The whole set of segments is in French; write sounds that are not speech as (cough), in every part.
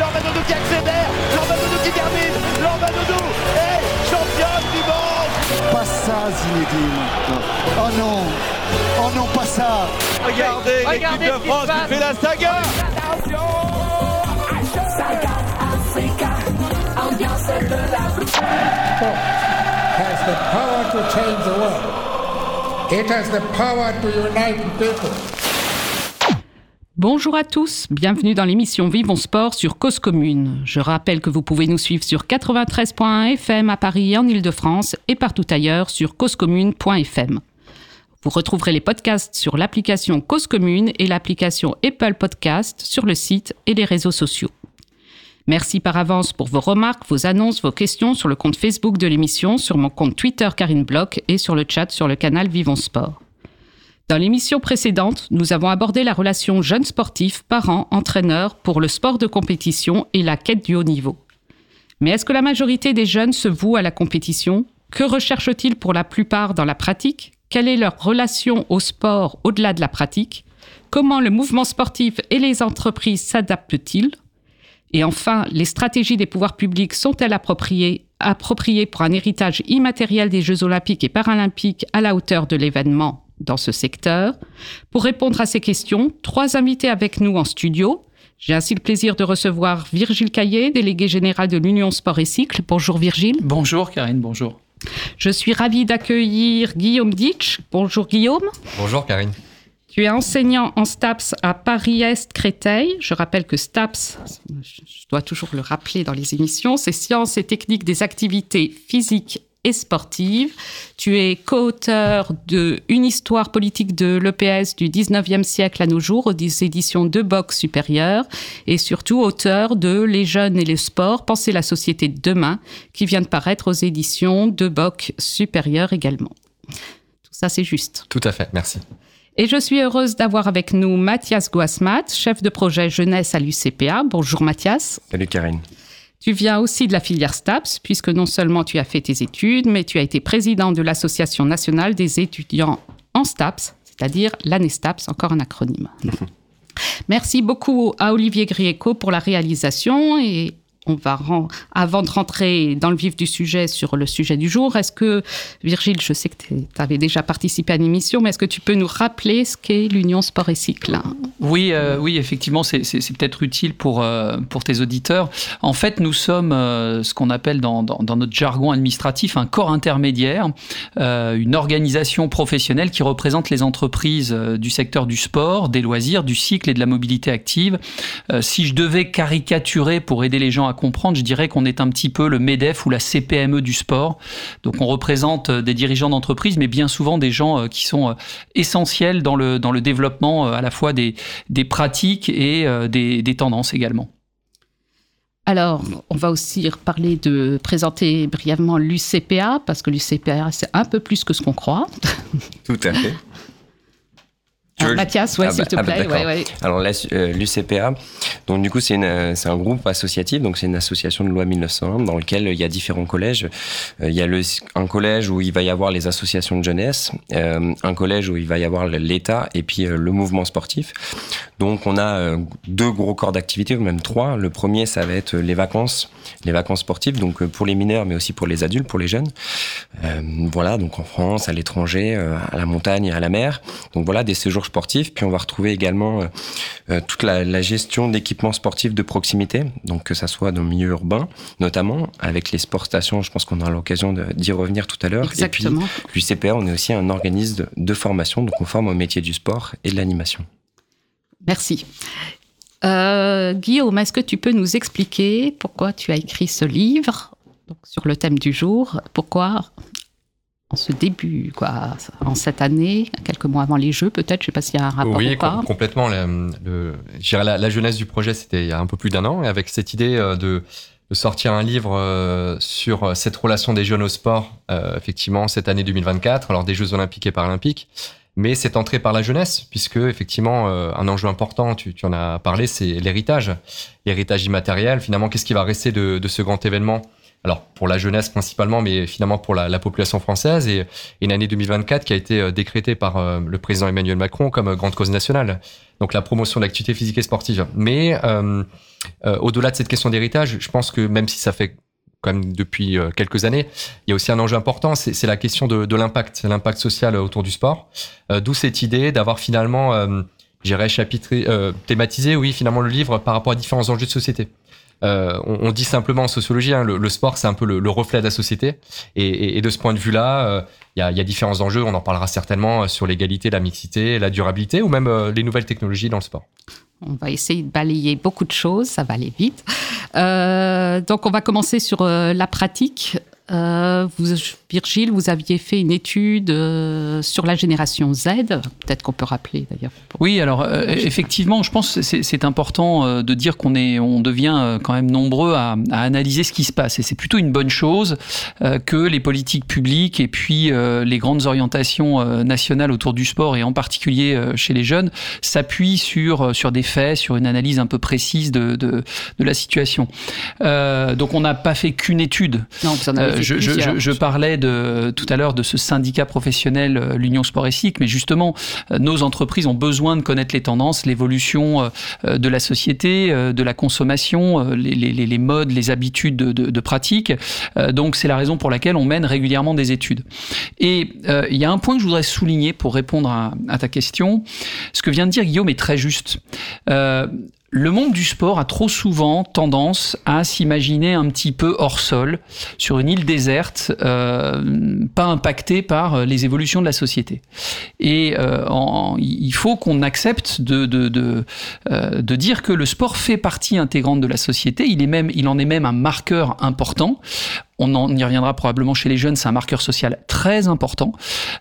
Lormanodo qui accélère, qui termine, est championne du monde. Pas ça Zinedine. Oh non. Oh non, pas ça Regardez, Regardez l'équipe de qui France qui fait la saga. Has the power to change the world. It has the power to unite people. Bonjour à tous, bienvenue dans l'émission Vivons Sport sur Cause Commune. Je rappelle que vous pouvez nous suivre sur 93.1 FM à Paris et en Ile-de-France et partout ailleurs sur causecommune.fm. Vous retrouverez les podcasts sur l'application Cause Commune et l'application Apple Podcast sur le site et les réseaux sociaux. Merci par avance pour vos remarques, vos annonces, vos questions sur le compte Facebook de l'émission, sur mon compte Twitter Karine Bloch et sur le chat sur le canal Vivons Sport. Dans l'émission précédente, nous avons abordé la relation jeune sportif, parent, entraîneur pour le sport de compétition et la quête du haut niveau. Mais est-ce que la majorité des jeunes se vouent à la compétition? Que recherchent-ils pour la plupart dans la pratique? Quelle est leur relation au sport au-delà de la pratique? Comment le mouvement sportif et les entreprises s'adaptent-ils? Et enfin, les stratégies des pouvoirs publics sont-elles appropriées, appropriées pour un héritage immatériel des Jeux olympiques et paralympiques à la hauteur de l'événement? Dans ce secteur Pour répondre à ces questions, trois invités avec nous en studio. J'ai ainsi le plaisir de recevoir Virgile Caillé, délégué général de l'Union Sport et Cycle. Bonjour Virgile. Bonjour Karine, bonjour. Je suis ravie d'accueillir Guillaume Ditch. Bonjour Guillaume. Bonjour Karine. Tu es enseignant en STAPS à Paris-Est Créteil. Je rappelle que STAPS, je dois toujours le rappeler dans les émissions, c'est Sciences et techniques des activités physiques et sportives. Tu es co-auteur de Une histoire politique de l'EPS du 19e siècle à nos jours aux éditions de Box supérieure et surtout auteur de Les jeunes et le sport, penser la société de demain qui vient de paraître aux éditions de Box supérieure également. Tout ça, c'est juste. Tout à fait, merci. Et je suis heureuse d'avoir avec nous Mathias Guasmat, chef de projet jeunesse à l'UCPA. Bonjour Mathias. Salut Karine. Tu viens aussi de la filière STAPS, puisque non seulement tu as fait tes études, mais tu as été président de l'Association nationale des étudiants en STAPS, c'est-à-dire l'ANESTAPS, encore un acronyme. (laughs) Merci beaucoup à Olivier Grieco pour la réalisation et on va avant de rentrer dans le vif du sujet sur le sujet du jour, est-ce que Virgile, je sais que tu avais déjà participé à l'émission, mais est-ce que tu peux nous rappeler ce qu'est l'Union Sport et Cycle? Oui, euh, oui, effectivement, c'est- peut-être utile pour, euh, pour tes auditeurs. En fait, nous sommes euh, ce qu'on appelle dans, dans- dans notre jargon administratif un corps intermédiaire, une organisation professionnelle qui représente les entreprises du secteur du sport, des loisirs, du cycle et de la mobilité active. Si je devais caricaturer pour aider les gens à comprendre, je dirais qu'on est un petit peu le MEDEF ou la CPME du sport. Donc on représente euh, des dirigeants d'entreprise, mais bien souvent des gens euh, qui sont euh, essentiels dans le, dans le développement à la fois des, des pratiques et des, des tendances également. Alors, on va aussi reparler de présenter brièvement l'UCPA, parce que l'UCPA, c'est un peu plus que ce qu'on croit. Tout à fait. Veux- Mathias, ouais, Ah s'il bah- te ah bah, plaît. d'accord. ouais, ouais. Alors euh, l'UCPA, donc du coup c'est euh, c'est un groupe associatif, donc c'est une association de loi 1901 dans lequel il y a différents collèges. Euh, il y a le, un collège où il va y avoir les associations de jeunesse, euh, un collège où il va y avoir l'État et puis euh, le mouvement sportif. Donc on a euh, deux gros corps d'activité, ou même trois. Le premier ça va être les vacances, les vacances sportives, donc euh, pour les mineurs mais aussi pour les adultes, pour les jeunes. Euh, voilà, donc en France, à l'étranger, euh, à la montagne, à la mer. Donc voilà, des séjours sportifs. Puis on va retrouver également euh, euh, toute la, la gestion d'équipements sportifs de proximité, donc que ça soit dans le milieu urbain, notamment avec les sport stations. Je pense qu'on aura l'occasion d'y revenir tout à l'heure. Et puis l'UCPA, on est aussi un organisme de, de formation, donc on forme au métier du sport et de l'animation. Merci. Euh, Guillaume, est-ce que tu peux nous expliquer pourquoi tu as écrit ce livre donc, sur le thème du jour? Pourquoi en ce début, quoi, en cette année, quelques mois avant les Jeux, peut-être, je ne sais pas s'il y a un rapport oui, ou pas. com- complètement. Le- la, la jeunesse du projet, c'était il y a un peu plus d'un an, et avec cette idée euh, de, de sortir un livre euh, sur euh, cette relation des jeunes au sport, euh, effectivement, cette année 2024, alors des Jeux olympiques et paralympiques, mais c'est entré par la jeunesse, puisque effectivement, euh, un enjeu important, tu, tu en as parlé, c'est l'héritage, l'héritage immatériel. Finalement, qu'est-ce qui va rester de, de ce grand événement? Alors pour la jeunesse principalement, mais finalement pour la, la population française, et, une année 2024 qui a été euh, décrétée par euh, le président Emmanuel Macron comme grande cause nationale. Donc la promotion de l'activité physique et sportive. Mais euh, au-delà de cette question d'héritage, je pense que même si ça fait quand même depuis quelques années, il y a aussi un enjeu important, c'est la question de, de l'impact, l'impact social autour du sport. D'où cette idée d'avoir finalement, j'irais chapitré, thématisé, oui, finalement le livre par rapport à différents enjeux de société. Euh, on, dit simplement en sociologie, hein, le, sport, c'est un peu le, reflet de la société. Et, de ce point de vue-là, euh, il y, a, différents enjeux. On en parlera certainement euh, sur l'égalité, la mixité, la durabilité ou même les nouvelles technologies dans le sport. On va essayer de balayer beaucoup de choses, ça va aller vite. donc on va commencer sur la pratique. Euh, vous, Virgile, vous aviez fait une étude euh, sur la génération Z. Peut-être qu'on peut rappeler d'ailleurs. Oui, alors euh, effectivement, je pense que c'est important de dire qu'on est, on devient quand même nombreux à, analyser ce qui se passe, et c'est plutôt une bonne chose que les politiques publiques et puis les grandes orientations nationales autour du sport et en particulier chez les jeunes s'appuient sur sur des faits, sur une analyse un peu précise de de, de la situation. donc on n'a pas fait qu'une étude. Non, en avez je, parlais de, tout à l'heure de ce syndicat professionnel, euh, l'Union Sport et mais justement, euh, nos entreprises ont besoin de connaître les tendances, l'évolution euh, de la société, de la consommation, les, modes, les habitudes de, pratique. Donc, c'est la raison pour laquelle on mène régulièrement des études. Et il y a un point que je voudrais souligner pour répondre à, à ta question. Ce que vient de dire Guillaume est très juste le monde du sport a trop souvent tendance à s'imaginer un petit peu hors sol, sur une île déserte, euh, pas impactée par euh, les évolutions de la société. Et euh, il faut qu'on accepte de, de, dire que le sport fait partie intégrante de la société. Il, est même, il en est même un marqueur important on en y reviendra probablement chez les jeunes, c'est un marqueur social très important.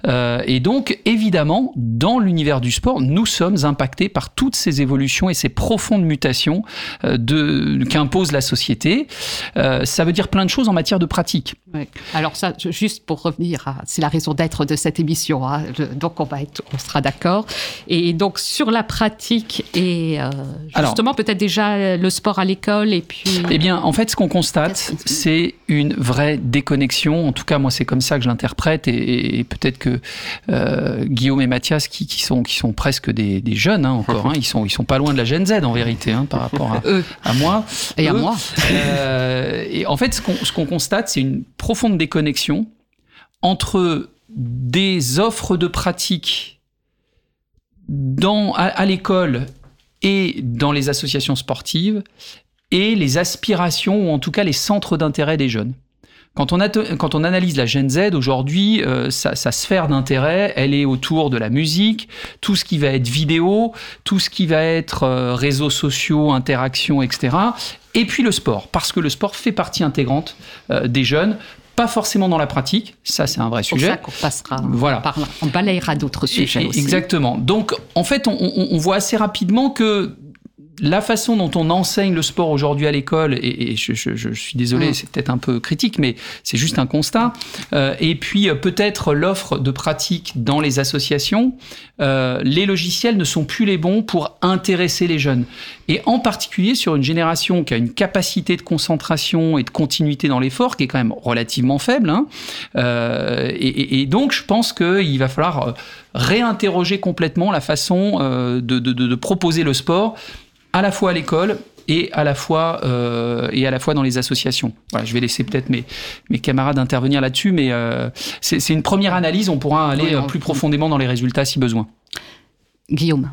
Euh, et donc, évidemment, dans l'univers du sport, nous sommes impactés par toutes ces évolutions et ces profondes mutations euh, qu'impose la société. Euh, ça veut dire plein de choses en matière de pratique. Alors ça, juste pour revenir, c'est la raison d'être de cette émission. Hein. donc on va être, on sera d'accord. Et donc sur la pratique et justement peut-être déjà le sport à l'école et puis. Eh bien, en fait, ce qu'on constate, c'est une vraie déconnexion. En tout cas, moi, c'est comme ça que je l'interprète. Et, peut-être que euh, Guillaume et Mathias, qui, sont, qui sont presque des, jeunes hein, encore, hein, ils, sont, ils sont pas loin de la Gen Z en vérité, hein, par rapport à, (laughs) Eux. à moi. Et à moi. Euh, et en fait, ce qu'on constate, c'est une profonde déconnexion entre des offres de pratique dans, à l'école et dans les associations sportives et les aspirations ou en tout cas les centres d'intérêt des jeunes. Quand on, quand on, analyse la Gen Z aujourd'hui, euh, sa, sphère d'intérêt, elle est autour de la musique, tout ce qui va être vidéo, tout ce qui va être euh, réseaux sociaux, interactions, etc. Et puis le sport, parce que le sport fait partie intégrante euh, des jeunes pas forcément dans la pratique, ça c'est un vrai sujet. Ça qu'on passera, voilà. on, balayera d'autres sujets aussi. Exactement. Donc en fait, on, on, voit assez rapidement que la façon dont on enseigne le sport aujourd'hui à l'école, et, je, suis désolé, mm. c'est peut-être un peu critique, mais c'est juste un constat. Euh, et puis euh, peut-être l'offre de pratique dans les associations, euh, les logiciels ne sont plus les bons pour intéresser les jeunes. Et en particulier sur une génération qui a une capacité de concentration et de continuité dans l'effort qui est quand même relativement faible. Hein. et, donc je pense qu'il va falloir réinterroger complètement la façon de proposer le sport à la fois à l'école et à la fois euh, et à la fois dans les associations. Voilà, je vais laisser peut-être mes, mes camarades intervenir là-dessus, mais euh, c'est une première analyse. On pourra aller euh, plus profondément dans les résultats si besoin. Guillaume.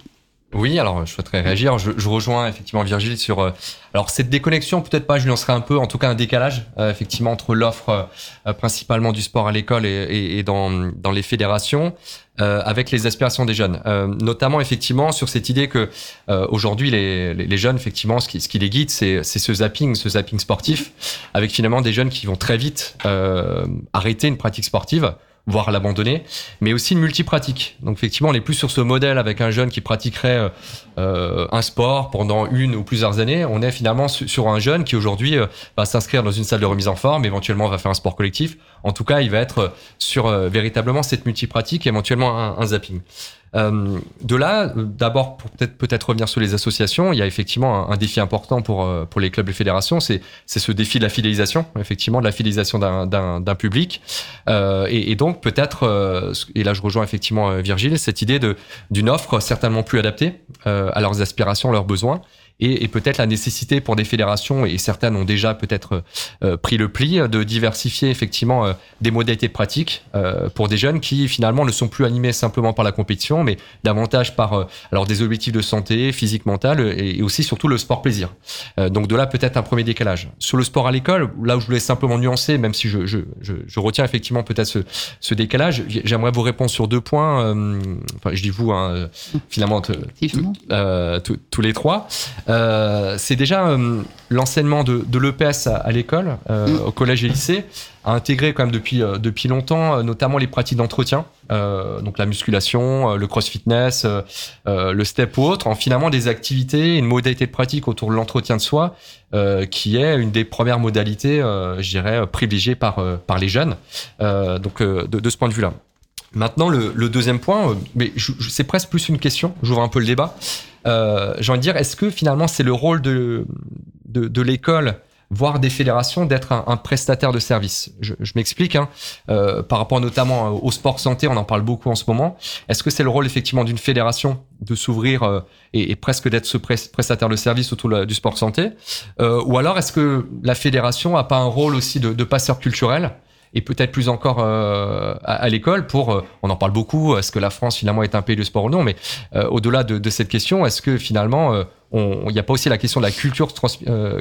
Oui, alors je souhaiterais réagir. Je, je rejoins effectivement Virgile sur euh, alors cette déconnexion, peut-être pas, je lancerai un peu, en tout cas un décalage euh, effectivement entre l'offre euh, principalement du sport à l'école et, et, dans, dans les fédérations. Avec les aspirations des jeunes, notamment effectivement sur cette idée que aujourd'hui les, les, jeunes effectivement ce qui, ce qui les guide c'est ce zapping, ce zapping sportif, avec finalement des jeunes qui vont très vite arrêter une pratique sportive voire l'abandonner, mais aussi une multipratique. Donc effectivement, on est plus sur ce modèle avec un jeune qui pratiquerait euh, euh, un sport pendant une ou plusieurs années. On est finalement sur un jeune qui aujourd'hui euh, va s'inscrire dans une salle de remise en forme, éventuellement va faire un sport collectif. En tout cas, il va être sur véritablement cette multipratique, éventuellement un zapping. Euh, de là, d'abord, pour peut-être revenir sur les associations, il y a effectivement un, défi important pour euh, pour les clubs et fédérations, c'est ce défi de la fidélisation, effectivement, de la fidélisation d'un public, euh, et, et donc peut-être, et là je rejoins effectivement Virgile, cette idée d'une offre certainement plus adaptée à leurs aspirations, leurs besoins et, et peut-être la nécessité pour des fédérations, et certaines ont déjà peut-être euh, pris le pli, de diversifier effectivement euh, des modalités de pratique euh, pour des jeunes qui finalement ne sont plus animés simplement par la compétition, mais davantage par euh, alors des objectifs de santé, physique, mentale, et, et aussi surtout le sport plaisir. Euh, donc de là peut-être un premier décalage. Sur le sport à l'école, là où je voulais simplement nuancer, même si je, je, je, je retiens effectivement peut-être ce, ce décalage, j'aimerais vous répondre sur deux points. euh, enfin, je dis vous, hein, euh, finalement, euh, tous les trois. Euh, c'est déjà euh, l'enseignement de, de l'EPS à, à l'école, euh, Mm. au collège et lycée, a intégré quand même depuis, depuis longtemps, notamment les pratiques d'entretien, donc la musculation, le cross fitness, euh, le step ou autre, en finalement des activités, une modalité de pratique autour de l'entretien de soi, qui est une des premières modalités, je dirais, privilégiées par, par les jeunes. Donc de, de ce point de vue-là. Maintenant, le, le deuxième point, mais c'est presque plus une question, j'ouvre un peu le débat. Euh, J'ai envie de dire, est-ce que finalement c'est le rôle de, de, l'école, voire des fédérations, d'être un, prestataire de service? Je, m'explique, hein, euh, par rapport notamment au sport santé, on en parle beaucoup en ce moment. Est-ce que c'est le rôle effectivement d'une fédération de s'ouvrir euh, et, presque d'être ce pres- prestataire de service autour du sport santé? Euh, Ou alors est-ce que la fédération a pas un rôle aussi de passeur culturel? Et peut-être plus encore euh, à, l'école pour, euh, on en parle beaucoup, est-ce que la France finalement est un pays de sport ou non, mais euh, au-delà de, cette question, est-ce que finalement il n'y a pas aussi la question de la culture,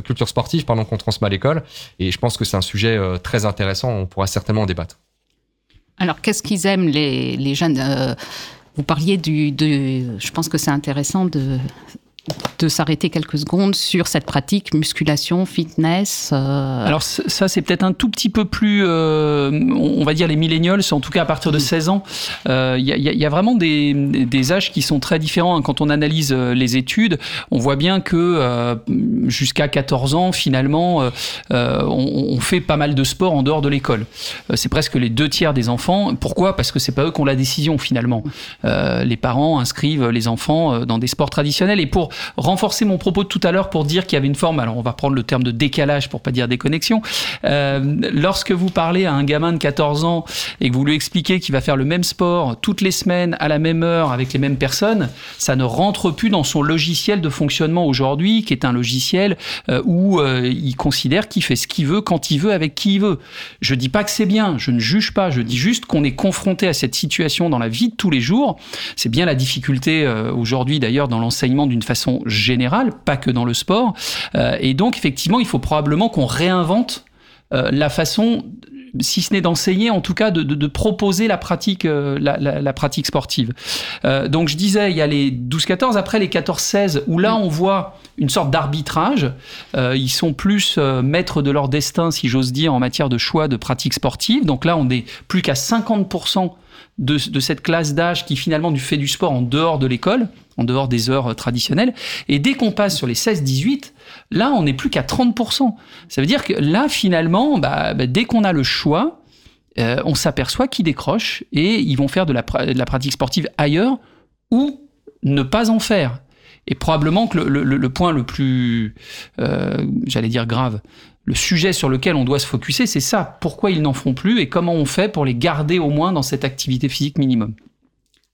culture sportive pardon, qu'on transmet à l'école Et je pense que c'est un sujet très intéressant, on pourra certainement en débattre. Alors, qu'est-ce qu'ils aiment, les, jeunes Vous parliez du. De, je pense que c'est intéressant de, de s'arrêter quelques secondes sur cette pratique musculation, fitness. euh, Alors ça, c'est peut-être un tout petit peu plus, euh, on va dire les millennials, en tout cas à partir de 16 ans. Euh, Il y, a, il y a- il y a vraiment des, des âges qui sont très différents. Quand on analyse euh, les études, on voit bien que euh, jusqu'à 14 ans, finalement, euh, euh, on, on fait pas mal de sport en dehors de l'école. Euh, c'est presque les deux tiers des enfants. Pourquoi? Parce que c'est pas eux qui ont la décision finalement. Euh, les parents inscrivent les enfants euh, dans des sports traditionnels. Et pour renforcer mon propos de tout à l'heure, pour dire qu'il y avait une forme, alors on va prendre le terme de décalage pour pas dire déconnexion, euh, lorsque vous parlez à un gamin de 14 ans et que vous lui expliquez qu'il va faire le même sport toutes les semaines à la même heure avec les mêmes personnes, ça ne rentre plus dans son logiciel de fonctionnement aujourd'hui, qui est un logiciel euh, où euh, il considère qu'il fait ce qu'il veut, quand il veut, avec qui il veut. Je dis pas que c'est bien, je ne juge pas, je dis juste qu'on est confronté à cette situation dans la vie de tous les jours. C'est bien la difficulté aujourd'hui d'ailleurs dans l'enseignement d'une façon générale, pas que dans le sport. Euh, et donc effectivement, il faut probablement qu'on réinvente euh, la façon si ce n'est d'enseigner, en tout cas de, de, de proposer la pratique, euh, la, la, la, pratique sportive. Euh, donc je disais, il y a les 12-14, après les 14-16, où là on voit une sorte d'arbitrage. Euh, ils sont plus euh, maîtres de leur destin, si j'ose dire, en matière de choix de pratique sportive. Donc là, on est plus qu'à 50% de, de, cette classe d'âge qui finalement du fait du sport en dehors de l'école, en dehors des heures traditionnelles. Et dès qu'on passe sur les 16-18, là, on n'est plus qu'à 30%. Ça veut dire que là, finalement, bah, bah, dès qu'on a le choix, euh, on s'aperçoit qu'ils décrochent et ils vont faire de la, pratique sportive ailleurs ou ne pas en faire. Et probablement que le, le, le point le plus, euh, j'allais dire grave, le sujet sur lequel on doit se focuser, c'est ça. Pourquoi ils n'en font plus et comment on fait pour les garder au moins dans cette activité physique minimum?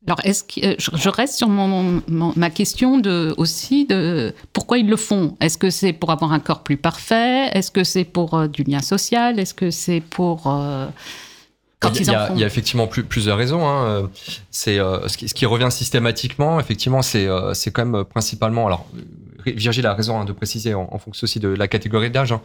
Alors, est-ce que euh, je reste sur mon, ma question de aussi de pourquoi ils le font? Est-ce que c'est pour avoir un corps plus parfait? Est-ce que c'est pour du lien social? Est-ce que c'est pour euh, quand il y, a, il y a effectivement plus, plusieurs raisons. Hein. C'est euh, ce, qui, ce qui revient systématiquement. Effectivement, c'est euh, c'est quand même principalement. Alors, Virgile a raison hein, de préciser en, en, fonction aussi de la catégorie d'âge. Hein.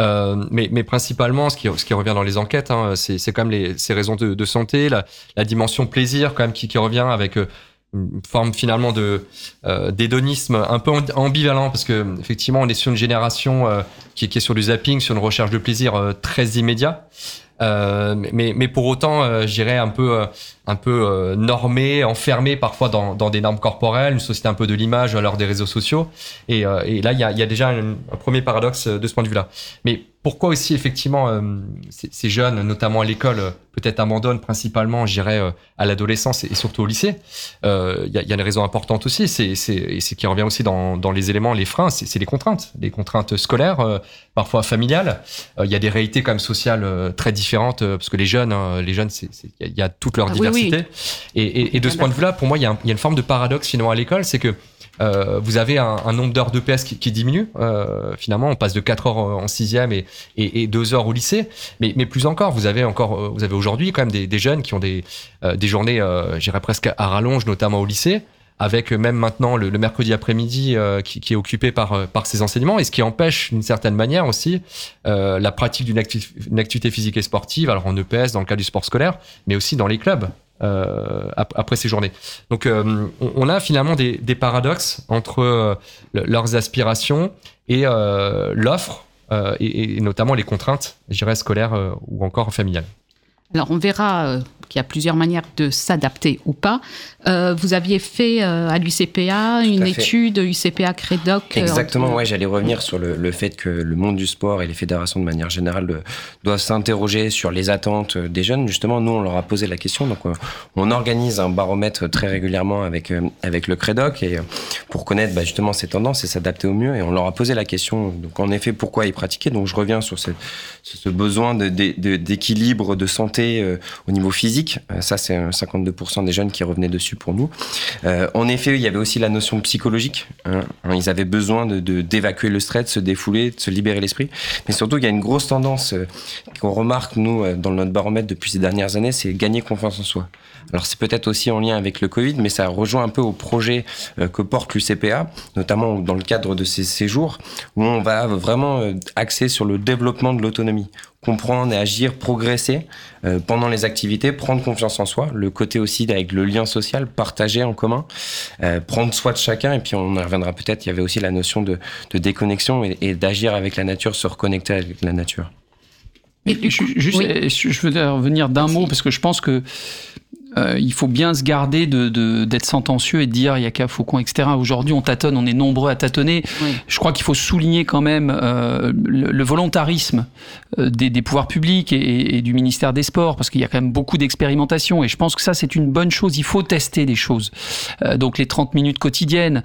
Euh, mais, mais principalement, ce qui, ce qui revient dans les enquêtes, hein, c'est quand même les, ces raisons de, de santé, la, la, dimension plaisir quand même qui, qui revient avec euh, une forme finalement de euh, d'hédonisme un peu ambivalent parce que effectivement on est sur une génération euh, qui, qui, est sur du zapping, sur une recherche de plaisir euh, très immédiat. Euh, mais, mais pour autant, euh, j'irais un peu, euh, un peu normé, enfermé parfois dans, dans des normes corporelles, une société un peu de l'image à l'heure des réseaux sociaux. Et, et là, il y a, y a, déjà un, un, premier paradoxe de ce point de vue-là. Mais pourquoi aussi effectivement euh, ces, ces jeunes, notamment à l'école, euh, peut-être abandonnent principalement, je dirais, euh, à l'adolescence et, et surtout au lycée. Euh, Il y, a, il y a une raison importante aussi, c'est c'est qui revient aussi dans, dans les éléments, les freins, c'est les contraintes, les contraintes scolaires, euh, parfois familiales. Euh, Il y a des réalités quand même sociales euh, très différentes euh, parce que les jeunes, les jeunes, il y y a toute leur Ah oui, oui. diversité. Et, et- et de ce point de vue-là, pour moi, il y, y a une forme de paradoxe finalement à l'école, c'est que euh, vous avez un, nombre d'heures d'EPS qui, qui diminue. Euh, finalement, on passe de 4 heures en sixième et, et, et 2 heures au lycée. Mais, plus encore, vous avez encore, euh, vous avez aujourd'hui quand même des, jeunes qui ont des, des journées, j'irais presque à rallonge, notamment au lycée avec même maintenant le, mercredi après-midi qui, est occupé par, par ces enseignements et ce qui empêche d'une certaine manière aussi la pratique d'une acti- une activité physique et sportive, alors en EPS dans le cas du sport scolaire, mais aussi dans les clubs euh, ap- après ces journées. Donc euh, on, a finalement des, paradoxes entre euh, le- leurs aspirations et l'offre et, et notamment les contraintes, je dirais, scolaires ou encore familiales. Alors, on verra euh, qu'il y a plusieurs manières de s'adapter ou pas. Euh, vous aviez fait euh, à l'UCPA une à étude UCPA Crédoc. euh, Exactement, ouais, j'allais revenir sur le, le fait que le monde du sport et les fédérations de manière générale doivent s'interroger sur les attentes des jeunes. Justement, nous, on leur a posé la question. Donc, euh, on organise un baromètre très régulièrement avec, avec le Crédoc et, pour connaître bah, justement ces tendances et s'adapter au mieux. Et on leur a posé la question, donc en effet, pourquoi ils pratiquaient. Donc, je reviens sur ce, besoin de- de- de- d'équilibre, de, santé au niveau physique. Euh, ça, c'est euh, 52% des jeunes qui revenaient dessus pour nous. Euh, en effet, il y avait aussi la notion psychologique. hein. Ils avaient besoin de d'évacuer le stress, de se défouler, de se libérer l'esprit. Mais surtout, il y a une grosse tendance euh, qu'on remarque, nous, dans notre baromètre depuis ces dernières années, c'est gagner confiance en soi. Alors, c'est peut-être aussi en lien avec le Covid, mais ça rejoint un peu au projet euh, que porte l'UCPA, notamment dans le cadre de ces séjours, où on va vraiment euh, axer sur le développement de l'autonomie comprendre et agir, progresser euh, pendant les activités, prendre confiance en soi, le côté aussi avec le lien social, partager en commun, euh, prendre soin de chacun, et puis on y reviendra peut-être, il y avait aussi la notion de, de déconnexion et, et d'agir avec la nature, se reconnecter avec la nature. Et coup- juste, oui. je je veux revenir d'un mot parce que je pense que euh, il faut bien se garder de- de- d'être sentencieux et de dire il y a qu'à Faucon, etc. Aujourd'hui, on tâtonne, on est nombreux à tâtonner. Oui. Je crois qu'il faut souligner quand même euh, le, le volontarisme euh, des, des pouvoirs publics et, et du ministère des Sports, parce qu'il y a quand même beaucoup d'expérimentation. Et je pense que ça, c'est une bonne chose. Il faut tester des choses. Euh, donc les 30 minutes quotidiennes,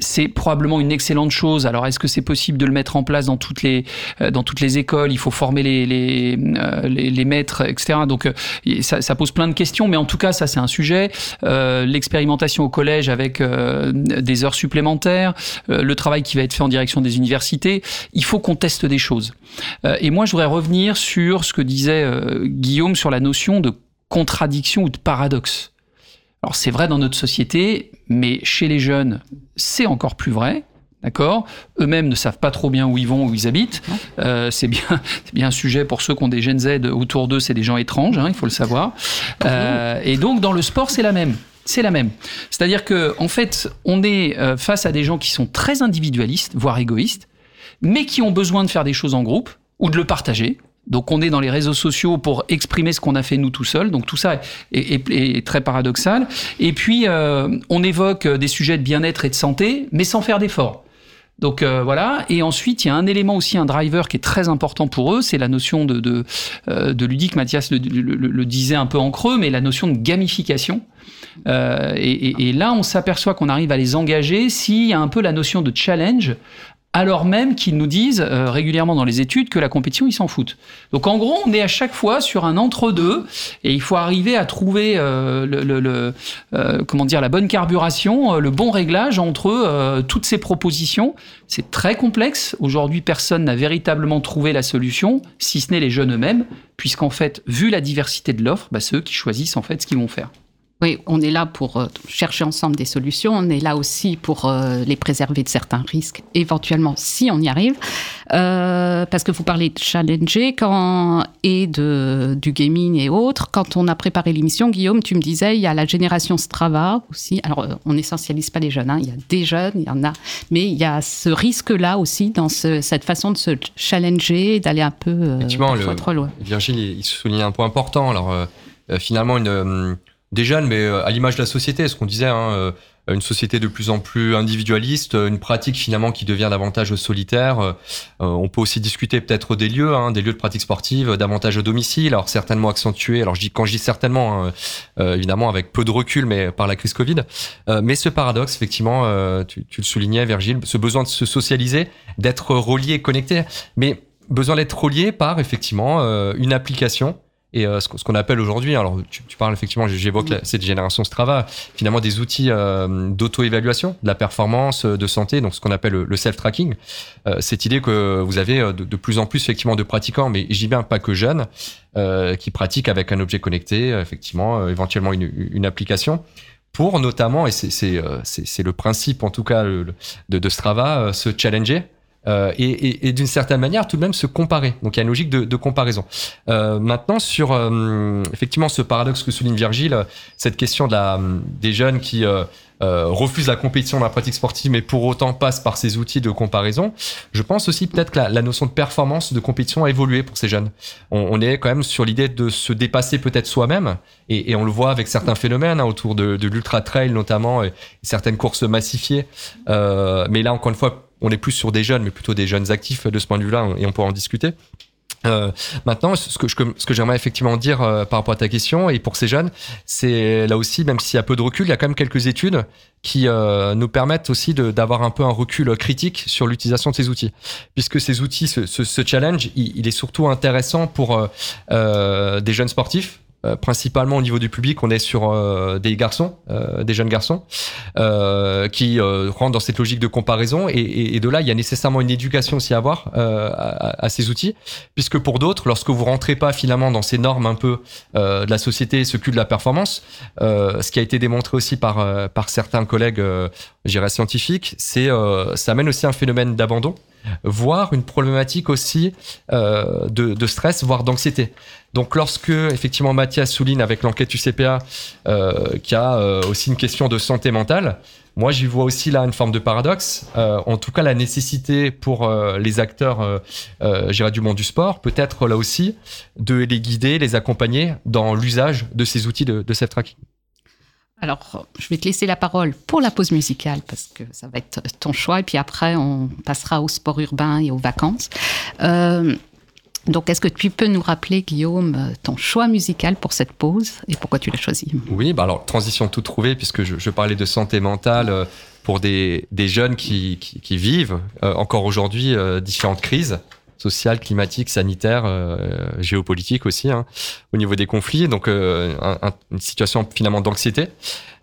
c'est probablement une excellente chose. Alors, est-ce que c'est possible de le mettre en place dans toutes les euh, dans toutes les écoles? Il faut former les les, euh, les, les maîtres, etc. Donc, euh, ça, ça pose plein de questions, mais en tout cas, ça c'est un sujet. L'expérimentation au collège avec des heures supplémentaires, le travail qui va être fait en direction des universités. Il faut qu'on teste des choses. Et moi, je voudrais revenir sur ce que disait Guillaume sur la notion de contradiction ou de paradoxe. Alors c'est vrai dans notre société, mais chez les jeunes, c'est encore plus vrai. D'accord? Eux-mêmes ne savent pas trop bien où ils vont, où ils habitent. Euh, c'est bien, (laughs) c'est bien un sujet pour ceux qui ont des Gen Z autour d'eux, c'est des gens étranges, hein, il faut le savoir. Euh, et donc dans le sport, c'est la même. C'est la même. C'est-à-dire que en fait, on est euh, face à des gens qui sont très individualistes, voire égoïstes, mais qui ont besoin de faire des choses en groupe ou de le partager. Donc on est dans les réseaux sociaux pour exprimer ce qu'on a fait nous tout seuls. Donc tout ça est, très paradoxal. Et puis euh, on évoque des sujets de bien-être et de santé, mais sans faire d'efforts. Donc euh, voilà. Et ensuite il y a un élément aussi, un driver qui est très important pour eux, c'est la notion de, euh, ludique. Mathias le, disait un peu en creux, mais la notion de gamification. Euh, et, et- et là, on s'aperçoit qu'on arrive à les engager s'il y a un peu la notion de challenge, alors même qu'ils nous disent euh, régulièrement dans les études que la compétition, ils s'en foutent. Donc en gros, on est à chaque fois sur un entre-deux, et il faut arriver à trouver euh, le, le- le- euh, comment dire la bonne carburation, euh, le bon réglage entre euh, toutes ces propositions. C'est très complexe. Aujourd'hui, personne n'a véritablement trouvé la solution, si ce n'est les jeunes eux-mêmes, puisqu'en fait, vu la diversité de l'offre, bah, c'est qui choisissent en fait ce qu'ils vont faire. Oui, on est là pour euh, chercher ensemble des solutions. On est là aussi pour euh, les préserver de certains risques, éventuellement, si on y arrive. Euh, parce que vous parlez de challenger quand, et de, du gaming et autres. Quand on a préparé l'émission, Guillaume, tu me disais, il y a la génération Strava aussi. Alors, on n'essentialise pas les jeunes. hein. Il y a des jeunes, il y en a. Mais il y a ce risque-là aussi dans ce- cette façon de se challenger, d'aller un peu euh, Effectivement, parfois le- trop loin. Virgile, il, souligne un point important. Alors, euh, finalement, une, des jeunes, mais euh, à l'image de la société, ce qu'on disait, hein, euh, une société de plus en plus individualiste, une pratique finalement qui devient davantage solitaire. Euh, on peut aussi discuter peut-être des lieux, hein, des lieux de pratique sportive davantage au domicile, alors certainement accentués. Alors je dis quand je dis certainement, hein, évidemment avec peu de recul, mais par la crise Covid. Mais ce paradoxe, effectivement, tu, tu, le soulignais, Virgile, ce besoin de se socialiser, d'être relié, connecté, mais besoin d'être relié par effectivement une application et euh, ce qu'on appelle aujourd'hui, alors tu, parles effectivement, j'évoque cette génération Strava, finalement des outils euh, d'auto-évaluation de la performance, euh, de santé, donc ce qu'on appelle le, self-tracking. cette idée que vous avez de, plus en plus effectivement de pratiquants, mais j'y bien pas que jeunes, qui pratiquent avec un objet connecté, effectivement, éventuellement une, une application pour notamment, et c'est le principe en tout cas de, de Strava, se challenger euh, et, et, et d'une certaine manière tout de même se comparer. Donc il y a une logique de, de comparaison. Euh, maintenant sur euh, effectivement ce paradoxe que souligne Virgile, cette question de la, des jeunes qui euh, euh, refusent la compétition dans la pratique sportive, mais pour autant passent par ces outils de comparaison. Je pense aussi peut-être que la, la, notion de performance, de compétition a évolué pour ces jeunes. On, on est quand même sur l'idée de se dépasser peut-être soi-même, et, et, on le voit avec certains phénomènes hein, autour de, de l'ultra trail notamment, et certaines courses massifiées. Euh, mais là encore une fois on est plus sur des jeunes, mais plutôt des jeunes actifs de ce point de vue-là, et on pourra en discuter. Euh, maintenant, ce que, j'aimerais effectivement dire euh, par rapport à ta question, et pour ces jeunes, c'est là aussi, même s'il y a peu de recul, il y a quand même quelques études qui euh, nous permettent aussi d'avoir un peu un recul critique sur l'utilisation de ces outils. Puisque ces outils, ce, challenge, il, est surtout intéressant pour des jeunes sportifs, euh, principalement au niveau du public, on est sur euh, des garçons, euh, des jeunes garçons, qui rentrent dans cette logique de comparaison. Et, et, de là, il y a nécessairement une éducation aussi à avoir à, à, ces outils, puisque pour d'autres, lorsque vous rentrez pas finalement dans ces normes un peu de la société, ce cul de la performance, ce qui a été démontré aussi par par certains collègues, j'irais scientifiques, c'est ça amène aussi un phénomène d'abandon voire une problématique aussi euh, de, stress, voire d'anxiété. Donc lorsque effectivement Mathias souligne avec l'enquête UCPA euh, qu'il y a euh, aussi une question de santé mentale, moi j'y vois aussi là une forme de paradoxe. Euh, en tout cas la nécessité pour euh, les acteurs, euh, du monde du sport, peut-être là aussi de les guider, les accompagner dans l'usage de ces outils de, de self-tracking. Alors, je vais te laisser la parole pour la pause musicale parce que ça va être ton choix et puis après on passera au sport urbain et aux vacances. Euh, donc, est-ce que tu peux nous rappeler, Guillaume, ton choix musical pour cette pause et pourquoi tu l'as choisi? Oui, bah alors, transition tout trouvée, puisque je, parlais de santé mentale euh, pour des, des jeunes qui, qui, vivent euh, encore aujourd'hui différentes crises sociales, climatiques, sanitaires, euh, géopolitiques aussi, hein, au niveau des conflits. Donc, euh, un, un, une situation finalement d'anxiété.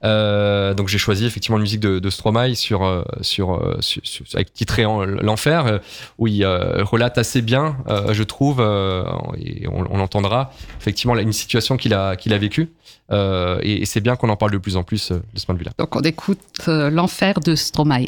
Euh, donc j'ai choisi effectivement une musique de, de Stromae sur, sur, sur, sur avec titré l'enfer où il relate assez bien, je trouve, et on, on entendra effectivement une situation qu'il a qu'il a vécue. et, et c'est bien qu'on en parle de plus en plus de ce point de vue-là. Donc on écoute l'enfer de Stromae.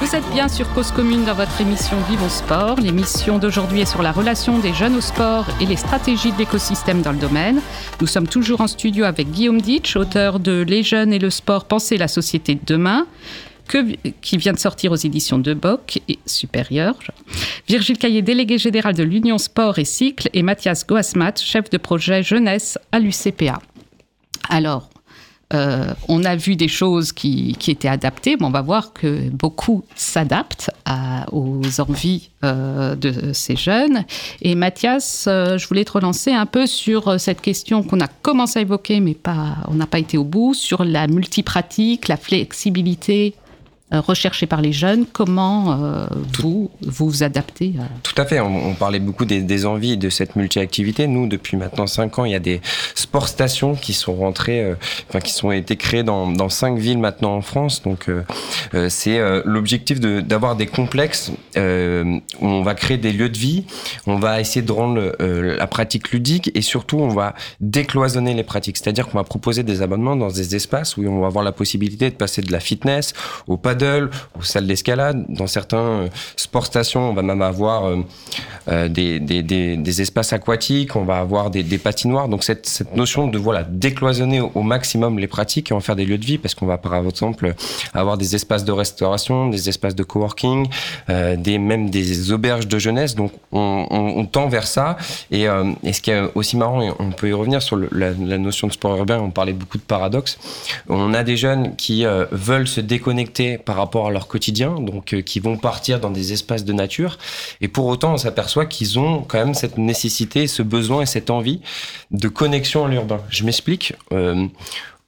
Vous êtes bien sur Cause Commune dans votre émission Vivons Sport. L'émission d'aujourd'hui est sur la relation des jeunes au sport et les stratégies de l'écosystème dans le domaine. Nous sommes toujours en studio avec Guillaume Ditch, auteur de Les jeunes et le sport, penser la société de demain. Qui vient de sortir aux éditions de Boc et Supérieur. Virgile Caillé, délégué général de l'Union Sport et Cycle, et Mathias Goasmat, chef de projet jeunesse à l'UCPA. Alors, euh, on a vu des choses qui, étaient adaptées, mais on va voir que beaucoup s'adaptent aux envies euh, de ces jeunes. Et Mathias, euh, je voulais te relancer un peu sur cette question qu'on a commencé à évoquer, mais pas, on n'a pas été au bout, sur la multipratique, la flexibilité euh, recherchée par les jeunes. Comment euh, vous vous vous adaptez à... Tout à fait, on, on parlait beaucoup des, des envies de cette multi-activité. Nous, depuis maintenant 5 ans, il y a des sport stations qui sont rentrées, euh, enfin qui sont été créées dans, dans 5 villes maintenant en France. Donc euh, c'est l'objectif de- d'avoir des complexes où on va créer des lieux de vie, on va essayer de rendre la pratique ludique et surtout on va décloisonner les pratiques. C'est-à-dire qu'on va proposer des abonnements dans des espaces où on va avoir la possibilité de passer de la fitness au paddle, aux salles d'escalade. Dans certains euh, sport stations, on va même avoir euh, euh, des, espaces aquatiques, on va avoir des, patinoires. Donc cette, notion de voilà décloisonner au, maximum les pratiques et en faire des lieux de vie, parce qu'on va par exemple avoir des espaces de restauration, des espaces de coworking, des même des auberges de jeunesse. Donc on, tend vers ça. Et, ce qui est aussi marrant, et on peut y revenir sur la, notion de sport urbain, on parlait beaucoup de paradoxes. On a des jeunes qui veulent se déconnecter par rapport à leur quotidien, donc euh, qui vont partir dans des espaces de nature. Et pour autant, on s'aperçoit qu'ils ont quand même cette nécessité, ce besoin et cette envie de connexion à l'urbain. Je m'explique. Euh,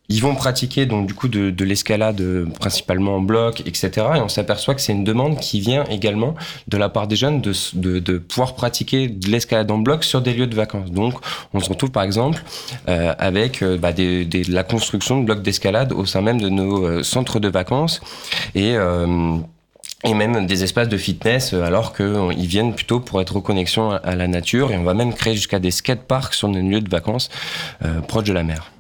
ils vont pratiquer donc du coup de, de l'escalade euh, principalement en bloc, etc. Et on s'aperçoit que c'est une demande qui vient également de la part des jeunes de, de, de pouvoir pratiquer de l'escalade en bloc sur des lieux de vacances. Donc on se retrouve par exemple euh, avec euh, bah, des, des- de la construction de blocs d'escalade au sein même de nos euh, centres de vacances et euh, et même des espaces de fitness, alors qu'ils viennent plutôt pour être en connexion à, à la nature. Et on va même créer jusqu'à des skateparks sur nos lieux de vacances euh, proches de la mer.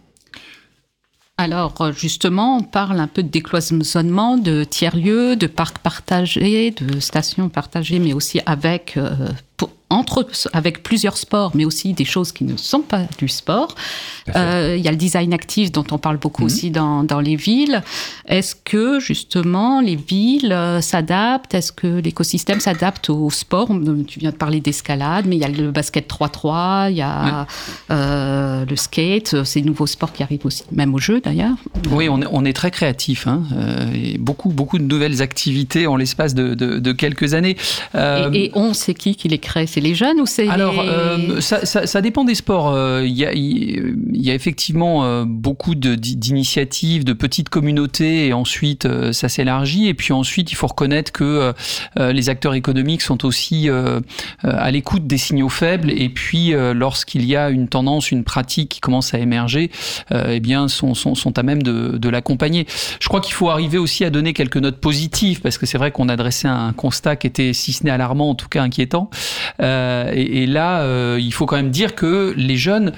Alors euh, justement, on parle un peu de décloisonnement, de tiers-lieux, de parcs partagés, de stations partagées, mais aussi avec, euh, pour- entre, avec plusieurs sports, mais aussi des choses qui ne sont pas du sport. Euh, Il y a le design actif dont on parle beaucoup aussi dans, dans les villes. Est-ce que justement les villes euh, s'adaptent? Est-ce que l'écosystème s'adapte au sport? On- Tu viens de parler d'escalade, mais il y a le basket 3-3, il y a euh, le skate, ces nouveaux sports qui arrivent aussi, même au jeu d'ailleurs. Oui, on est, on est très créatif. Hein, euh, et beaucoup, beaucoup de nouvelles activités en l'espace de, de- de quelques années. Euh, Et, et on, c'est qui qui les C'est les jeunes ou c'est Alors, les... euh, ça, ça- ça dépend des sports. Euh, Il y, a, y a effectivement euh, beaucoup d'initiatives, de petites communautés, et ensuite euh, ça s'élargit. Et puis ensuite, il faut reconnaître que euh, les acteurs économiques sont aussi à l'écoute des signaux faibles. Et puis, euh, lorsqu'il y a une tendance, une pratique qui commence à émerger, euh, eh bien, sont, sont, sont à même de, de l'accompagner. Je crois qu'il faut arriver aussi à donner quelques notes positives, parce que c'est vrai qu'on a dressé un constat qui était, si ce n'est alarmant, en tout cas inquiétant. Euh, et, là, euh, il faut quand même dire que les jeunes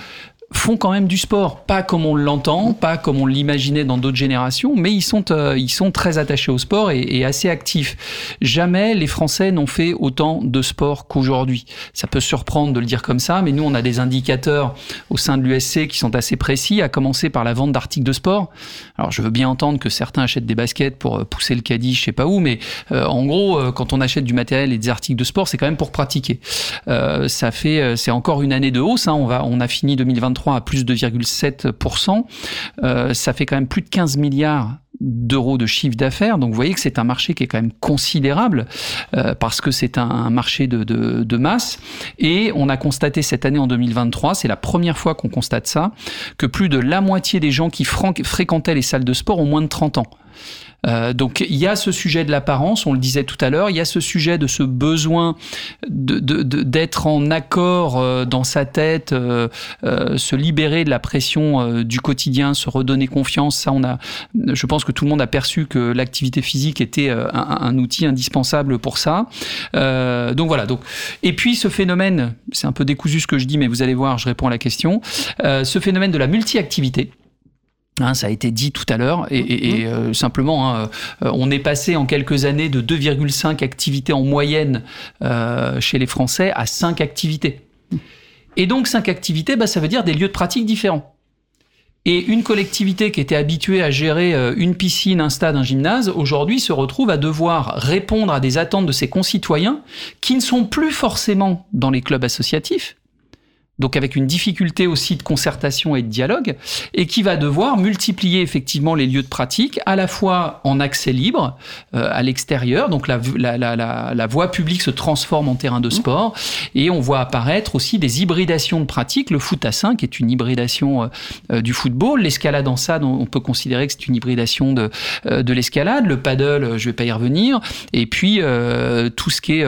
font quand même du sport, pas comme on l'entend, pas comme on l'imaginait dans d'autres générations, mais ils sont, euh, ils sont très attachés au sport et, assez actifs. Jamais les Français n'ont fait autant de sport qu'aujourd'hui. Ça peut surprendre de le dire comme ça, mais nous on a des indicateurs au sein de l'USC qui sont assez précis, à commencer par la vente d'articles de sport. Alors je veux bien entendre que certains achètent des baskets pour pousser le caddie, je sais pas où, mais euh, en gros, euh, quand on achète du matériel et des articles de sport, c'est quand même pour pratiquer. Euh, ça fait, c'est encore une année de hausse. Hein. On va, on a fini 2023 à plus de 2,7%. Euh, ça fait quand même plus de 15 milliards d'euros de chiffre d'affaires. Donc vous voyez que c'est un marché qui est quand même considérable euh, parce que c'est un marché de, de, de, masse. Et on a constaté cette année en 2023, c'est la première fois qu'on constate ça, que plus de la moitié des gens qui fréquentaient les salles de sport ont moins de 30 ans. Euh, donc il y a ce sujet de l'apparence, on le disait tout à l'heure, il y a ce sujet de ce besoin d'être en accord euh, dans sa tête, euh, se libérer de la pression du quotidien, se redonner confiance. Ça, on a, je pense que tout le monde a perçu que l'activité physique était un, un, outil indispensable pour ça. donc voilà. Donc et puis ce phénomène, c'est un peu décousu ce que je dis, mais vous allez voir, je réponds à la question. ce phénomène de la multi-activité. Hein, ça a été dit tout à l'heure, et, euh, simplement, hein, euh, on est passé en quelques années de 2,5 activités en moyenne euh, chez les Français à 5 activités. Et donc 5 activités, bah, ça veut dire des lieux de pratique différents. Et une collectivité qui était habituée à gérer une piscine, un stade, un gymnase, aujourd'hui se retrouve à devoir répondre à des attentes de ses concitoyens qui ne sont plus forcément dans les clubs associatifs, donc avec une difficulté aussi de concertation et de dialogue, et qui va devoir multiplier effectivement les lieux de pratique, à la fois en accès libre euh, à l'extérieur, donc la, la, la, la, voie publique se transforme en terrain de sport, et on voit apparaître aussi des hybridations de pratiques, le foot à 5 est une hybridation euh, euh, du football, l'escalade en SAD, on, peut considérer que c'est une hybridation de, de l'escalade, le paddle, je vais pas y revenir, et puis tout ce qui est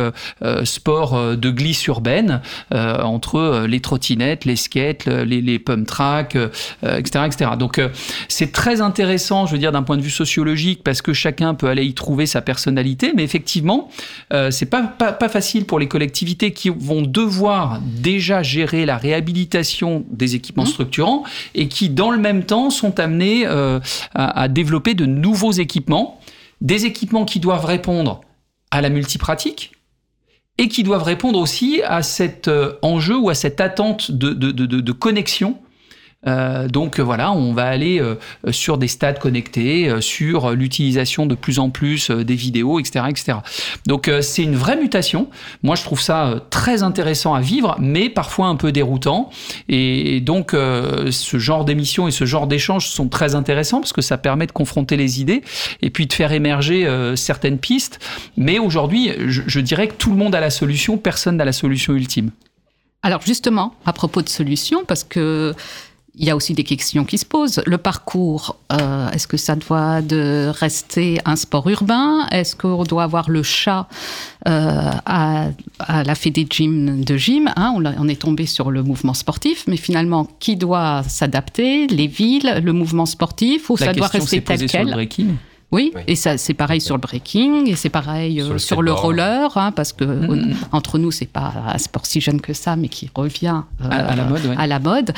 sport de glisse urbaine, entre les trottinettes les skates, les, les pump tracks, euh, etc., etc. Donc euh, c'est très intéressant, je veux dire, d'un point de vue sociologique, parce que chacun peut aller y trouver sa personnalité, mais effectivement, euh, c'est pas, pas, pas facile pour les collectivités qui vont devoir déjà gérer la réhabilitation des équipements mmh. structurants et qui, dans le même temps, sont amenés euh, à, à développer de nouveaux équipements, des équipements qui doivent répondre à la multipratique, et qui doivent répondre aussi à cet euh, enjeu ou à cette attente de, connexion euh, donc voilà, on va aller euh, sur des stades connectés, euh, sur l'utilisation de plus en plus des vidéos, etc. etc. Donc c'est une vraie mutation. Moi je trouve ça très intéressant à vivre, mais parfois un peu déroutant. Et donc ce genre d'émissions et ce genre d'échanges sont très intéressants parce que ça permet de confronter les idées et puis de faire émerger certaines pistes. Mais aujourd'hui, je, je dirais que tout le monde a la solution, personne n'a la solution ultime. Alors justement, à propos de solutions, parce que il y a aussi des questions qui se posent. Le parcours, euh, est-ce que ça doit de rester un sport urbain? Est-ce qu'on doit avoir le chat euh, à, à, la fédé gym de gym? Hein on, on, est tombé sur le mouvement sportif, mais finalement, qui doit s'adapter? Les villes, le mouvement sportif, ou La ça doit rester tel quel le breaking oui, oui, et ça c'est pareil sur le breaking et c'est pareil sur, le, sur le, roller hein, parce que mmh. on, entre nous c'est pas un sport si jeune que ça mais qui revient euh, à, à, la mode. Ouais. À la mode.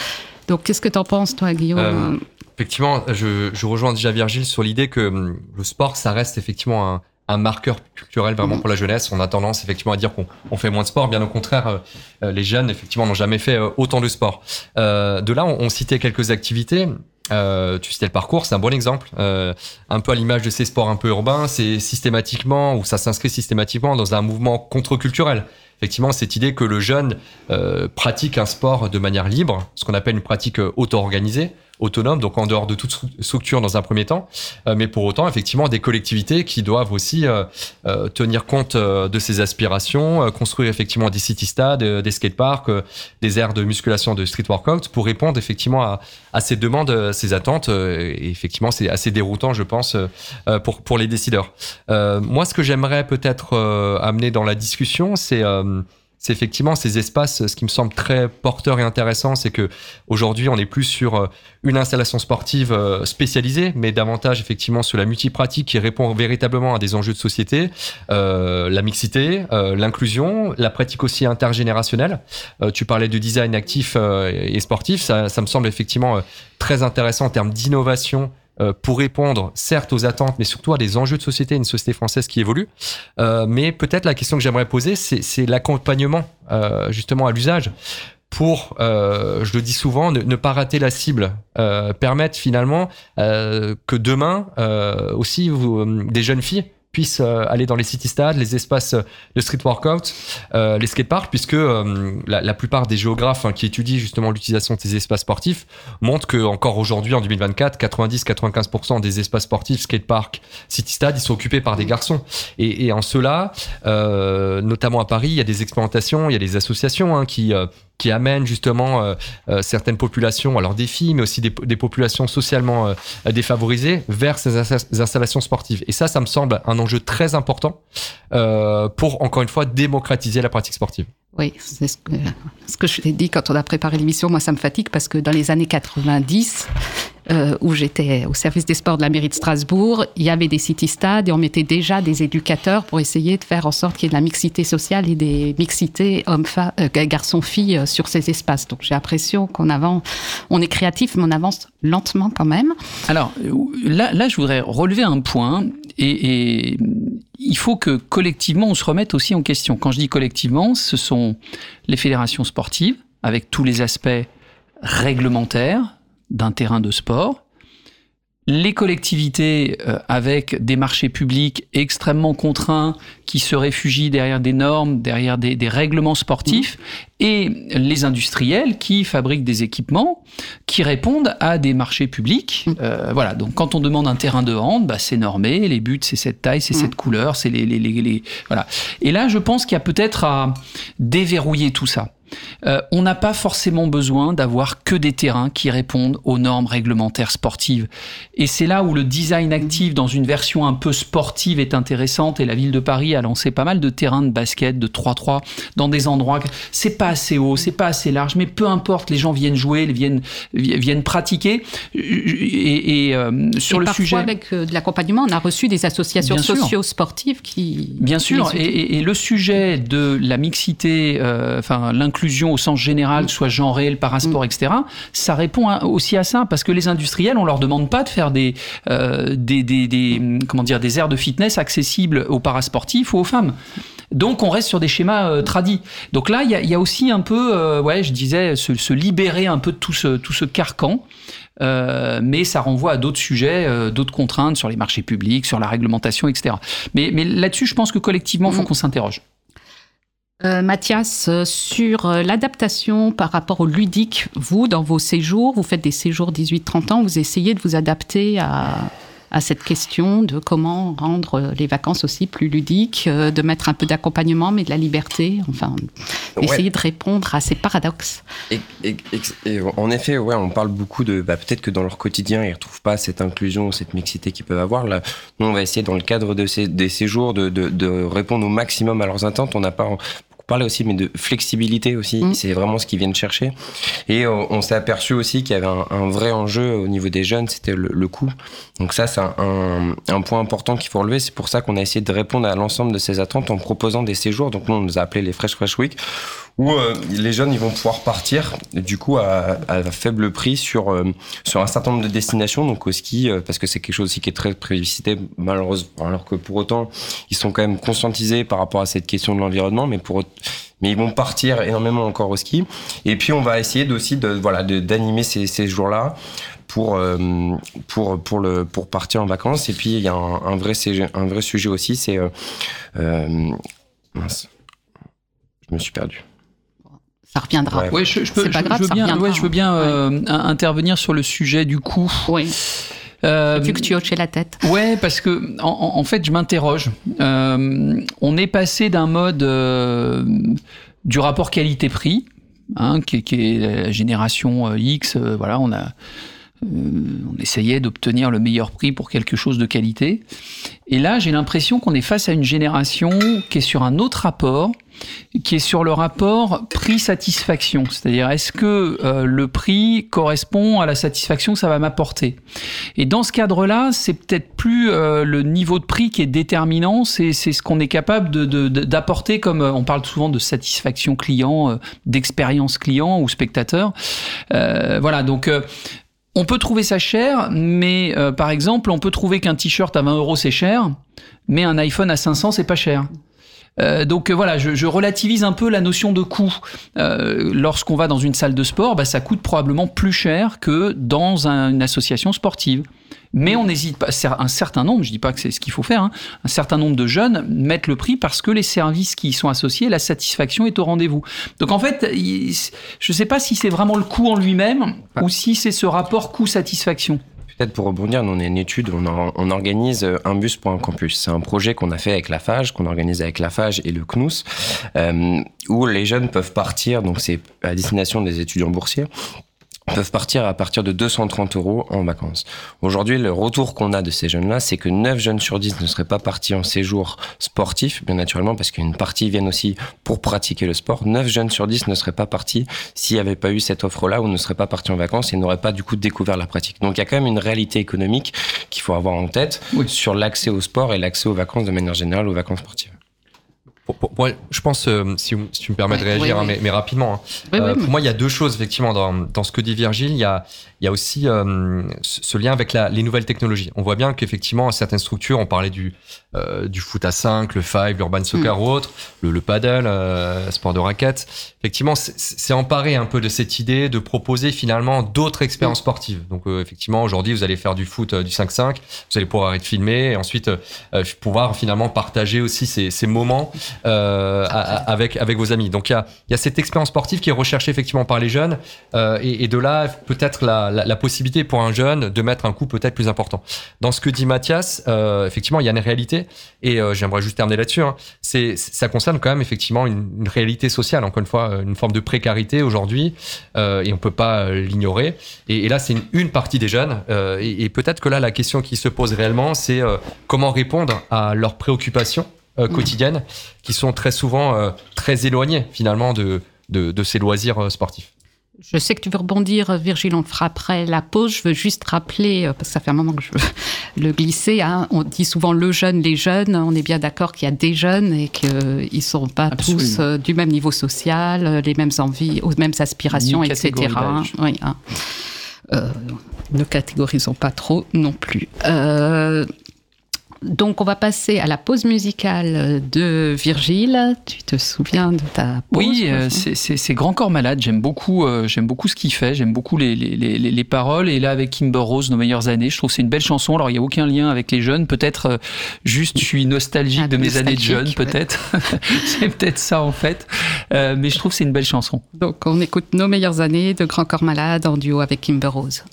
Donc, qu'est-ce que tu en penses, toi, Guillaume euh, Effectivement, je, rejoins déjà Virgile sur l'idée que hum, le sport, ça reste effectivement un, un marqueur culturel vraiment pour la jeunesse. On a tendance effectivement à dire qu'on on fait moins de sport. Bien au contraire, euh, les jeunes effectivement n'ont jamais fait euh, autant de sport. Euh, de là, on, citait quelques activités. Euh, tu citais le parcours, c'est un bon exemple. Euh, un peu à l'image de ces sports un peu urbains, c'est systématiquement ou ça s'inscrit systématiquement dans un mouvement contre-culturel effectivement cette idée que le jeune euh, pratique un sport de manière libre, ce qu'on appelle une pratique auto-organisée, autonome, donc en dehors de toute structure dans un premier temps, euh, mais pour autant effectivement des collectivités qui doivent aussi euh, euh, tenir compte de ces aspirations, construire effectivement des city stades, des skateparks, des aires de musculation de street workout pour répondre effectivement à, à ces demandes, ces attentes. et effectivement, c'est assez déroutant, je pense, pour pour les décideurs. moi, ce que j'aimerais peut-être amener dans la discussion, c'est c'est effectivement ces espaces. Ce qui me semble très porteur et intéressant, c'est que aujourd'hui, on n'est plus sur euh, une installation sportive euh, spécialisée, mais davantage effectivement sur la multipratique qui répond véritablement à des enjeux de société, euh, la mixité, l'inclusion, la pratique aussi intergénérationnelle. Tu parlais de design actif et sportif, ça, ça me semble effectivement très intéressant en termes d'innovation pour répondre certes aux attentes, mais surtout à des enjeux de société, une société française qui évolue. Euh, mais peut-être la question que j'aimerais poser, c'est l'accompagnement euh, justement à l'usage pour, euh, je le dis souvent, ne, pas rater la cible, euh, permettre finalement euh, que demain euh, aussi euh, des jeunes filles puissent euh, aller dans les city stades, les espaces de street workout, euh, les skateparks, puisque euh, la, la plupart des géographes hein, qui étudient justement l'utilisation de ces espaces sportifs montrent que encore aujourd'hui, en 2024, 90-95% des espaces sportifs, skateparks, city stades, ils sont occupés par des garçons. Et, en cela, euh, notamment à Paris, il y a des expérimentations, il y a des associations hein, qui euh, qui amènent justement euh, euh, certaines populations, alors des filles, mais aussi des, populations socialement euh, défavorisées, vers ces insta- installations sportives. Et ça, ça me semble un enjeu très important pour, encore une fois, démocratiser la pratique sportive. Oui, c'est ce que je t'ai dit quand on a préparé l'émission. Moi, ça me fatigue parce que dans les années 90, euh, où j'étais au service des sports de la mairie de Strasbourg, il y avait des city-stades et on mettait déjà des éducateurs pour essayer de faire en sorte qu'il y ait de la mixité sociale et des mixités euh, garçons-filles euh, sur ces espaces. Donc j'ai l'impression qu'on avance, on est créatif, mais on avance lentement quand même. Alors là, je voudrais relever un point et il faut que collectivement on se remette aussi en question. Quand je dis collectivement, ce sont les fédérations sportives avec tous les aspects réglementaires d'un terrain de sport, les collectivités euh, avec des marchés publics extrêmement contraints qui se réfugient derrière des normes, derrière des, des règlements sportifs, et les industriels qui fabriquent des équipements qui répondent à des marchés publics. Euh, voilà, donc quand on demande un terrain de hand, bah, c'est normé, les buts c'est cette taille, c'est cette couleur, c'est les, les, les, les- voilà. Et là, je pense qu'il y a peut-être à déverrouiller tout ça. Euh, on n'a pas forcément besoin d'avoir que des terrains qui répondent aux normes réglementaires sportives. Et c'est là où le design actif dans une version un peu sportive est intéressante. Et la ville de Paris a lancé pas mal de terrains de basket, de 3-3, dans des endroits. C'est pas assez haut, c'est pas assez large, mais peu importe, les gens viennent jouer, viennent, viennent pratiquer. Et, et, euh, sur et le parfois, sujet. avec euh, de l'accompagnement, on a reçu des associations socio-sportives qui. Bien sûr, et, le sujet de la mixité, euh, enfin l'inclusion au sens général, soit genré, le parasport, etc., ça répond à- aussi à ça, parce que les industriels, on leur demande pas de faire des, euh, des, des, des- comment dire, des aires de fitness accessibles aux parasportifs ou aux femmes. Donc on reste sur des schémas euh, tradis. Donc là, il y a, il y a aussi un peu, euh, ouais, je disais, se, se libérer un peu de tout ce, tout ce carcan. Euh, mais ça renvoie à d'autres sujets, d'autres contraintes sur les marchés publics, sur la réglementation, etc. Mais, mais là-dessus, je pense que collectivement, il faut Mm. qu'on s'interroge. Euh, Mathias, euh, sur euh, l'adaptation par rapport au ludique, vous, dans vos séjours, vous faites des séjours 18-30 ans, vous essayez de vous adapter à, à cette question de comment rendre les vacances aussi plus ludiques, euh, de mettre un peu d'accompagnement, mais de la liberté, enfin, Ouais. essayer de répondre à ces paradoxes. Et, et- et- et en effet, ouais, on parle beaucoup de. Bah, Peut-être que dans leur quotidien, ils ne retrouvent pas cette inclusion, cette mixité qu'ils peuvent avoir. Là, nous, on va essayer, dans le cadre de ces, des séjours, de, de, de répondre au maximum à leurs attentes. On n'a pas parlé aussi, mais de flexibilité aussi. Mm. C'est vraiment ce qu'ils viennent chercher. Et euh, on s'est aperçu aussi qu'il y avait un, un vrai enjeu au niveau des jeunes, c'était le, le coût. Donc, ça, c'est un, un, un point important qu'il faut relever. C'est pour ça qu'on a essayé de répondre à l'ensemble de ces attentes en proposant des séjours. Donc, nous, on nous a appelé les Fresh Fresh Week où euh, les jeunes ils vont pouvoir partir du coup à, faible prix sur euh, sur un certain nombre de destinations donc au ski euh, parce que c'est quelque chose aussi qui est très prévisité malheureusement alors que pour autant ils sont quand même conscientisés par rapport à cette question de l'environnement mais ils vont partir énormément encore au ski. Et puis on va essayer aussi de voilà d'animer ces, jours là pour pour pour le pour partir en vacances. Et puis il y a un, vrai sujet un vrai sujet aussi c'est mince je me suis perdu Ça reviendra. Ouais. Je, je peux, C'est pas je- grave, je veux ça bien, reviendra, ouais, je veux bien euh, in- intervenir sur le sujet du coût. Oui, Euh, vu que tu hochais la tête. Ouais, parce que en, fait, je m'interroge. Euh, on est passé d'un mode euh, du rapport qualité-prix, hein, qui, qui est la génération euh, X. euh, voilà, on a on essayait d'obtenir le meilleur prix pour quelque chose de qualité. Et là, j'ai l'impression qu'on est face à une génération qui est sur un autre rapport, qui est sur le rapport prix-satisfaction. C'est-à-dire, est-ce que euh, le prix correspond à la satisfaction que ça va m'apporter? Et dans ce cadre-là, c'est peut-être plus euh, le niveau de prix qui est déterminant, c'est ce qu'on est capable d'apporter comme, euh, on parle souvent de satisfaction client, d'expérience client ou spectateur. voilà, donc on peut trouver ça cher, mais euh, par exemple, on peut trouver qu'un t-shirt à 20 euros c'est cher, mais un iPhone à 500 c'est pas cher. Euh, donc euh, voilà, je, relativise un peu la notion de coût. Lorsqu'on va dans une salle de sport, bah, ça coûte probablement plus cher que dans une association sportive. Mais on n'hésite pas, un certain nombre, je dis pas que c'est ce qu'il faut faire, hein, un certain nombre de jeunes mettent le prix parce que les services qui y sont associés, la satisfaction est au rendez-vous. Donc en fait, je ne sais pas si c'est vraiment le coût en lui-même ou si c'est ce rapport coût-satisfaction. Pour rebondir, on est une étude, on, organise un bus pour un campus. C'est un projet qu'on a fait avec la FAGE, qu'on organise avec la FAGE et le CNUS, euh, où les jeunes peuvent partir, donc c'est à destination des étudiants boursiers, peuvent partir à partir de 230 euros en vacances. Aujourd'hui, le retour qu'on a de ces jeunes-là, c'est que 9 jeunes sur 10 ne seraient pas partis en séjour sportif, bien naturellement, parce qu'une partie viennent aussi pour pratiquer le sport. 9 jeunes sur 10 ne seraient pas partis s'il n'y avait pas eu cette offre-là ou ne seraient pas partis en vacances et n'auraient pas du coup découvert la pratique. Donc il y a quand même une réalité économique qu'il faut avoir en tête sur l'accès au sport et l'accès aux vacances de manière générale, aux vacances sportives. Pour, moi, je pense, euh, si, tu me permets de réagir, hein, mais, rapidement, hein. euh, pour moi, il y a deux choses, effectivement, dans, dans ce que dit Virgile. Il y a, il y a aussi euh, ce lien avec la, les nouvelles technologies. On voit bien qu'effectivement, certaines structures, on parlait du, du foot à 5, le five, l'urban soccer mm. ou autre, le, le paddle, sport de raquette. Effectivement, c'est emparé un peu de cette idée de proposer finalement d'autres expériences mm. sportives. Donc, effectivement, aujourd'hui, vous allez faire du foot du 5-5, vous allez pouvoir être filmé et ensuite pouvoir finalement partager aussi ces, ces moments euh, avec avec vos amis. Donc il y a, y a cette expérience sportive qui est recherchée effectivement par les jeunes euh, et, et, de là peut-être la, la, la, possibilité pour un jeune de mettre un coût peut-être plus important. Dans ce que dit Mathias, euh, effectivement il y a une réalité et euh, j'aimerais juste terminer là-dessus. Hein. C'est ça concerne quand même effectivement une, une, réalité sociale encore une fois une forme de précarité aujourd'hui euh, et on peut pas l'ignorer. Et, et, là c'est une, une, partie des jeunes et, et peut-être que là la question qui se pose réellement c'est comment répondre à leurs préoccupations euh, quotidiennes qui sont très souvent euh, très éloignées finalement de, de, de ces loisirs euh, sportifs. Je sais que tu veux rebondir, Virgile, on fera après la pause. Je veux juste rappeler, parce que ça fait un moment que je veux (laughs) le glisser, hein, on dit souvent le jeune, les jeunes. On est bien d'accord qu'il y a des jeunes et qu'ils ne sont pas tous du même niveau social, les mêmes envies, aux mêmes aspirations, etc. Oui, hein. euh, ne catégorisons pas trop non plus. Euh, donc, on va passer à la pause musicale de Virgile. Tu te souviens de ta pause Oui, euh, c'est Grand Corps Malade. J'aime beaucoup, euh, j'aime beaucoup ce qu'il fait. J'aime beaucoup les, les, les, les, paroles. Et là, avec Kimber Rose, Nos meilleures années, je trouve que c'est une belle chanson. Alors, il n'y a aucun lien avec les jeunes. Peut-être euh, juste, je suis nostalgique ah, de mes années de jeune, peut-être. (laughs) c'est peut-être ça, en fait. mais je trouve que c'est une belle chanson. Donc, on écoute Nos meilleures années de Grand Corps Malade en duo avec Kimber Rose.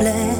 plaît.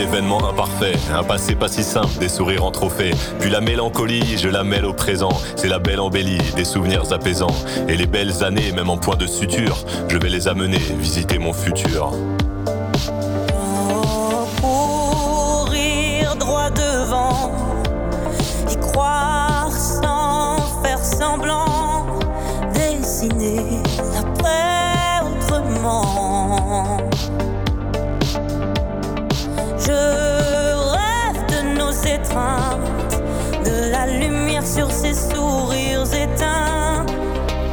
d'événements imparfaits, un passé pas si simple, des sourires en trophée. Puis la mélancolie, je la mêle au présent, c'est la belle embellie, des souvenirs apaisants. Et les belles années, même en point de suture, je vais les amener visiter mon futur. Y croire sans faire semblant, dessiner la. Sur ces sourires éteints,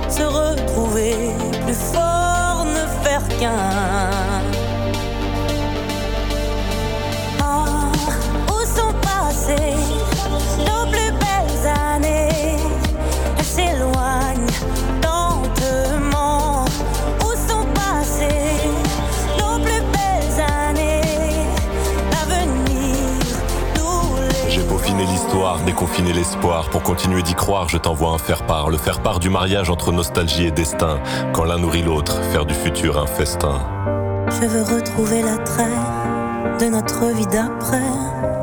se retrouver plus fort, ne faire qu'un. Déconfiné l'espoir. Pour continuer d'y croire, je t'envoie un faire-part. Le faire-part du mariage entre nostalgie et destin. Quand l'un nourrit l'autre, faire du futur un festin. Je veux retrouver l'attrait de notre vie d'après.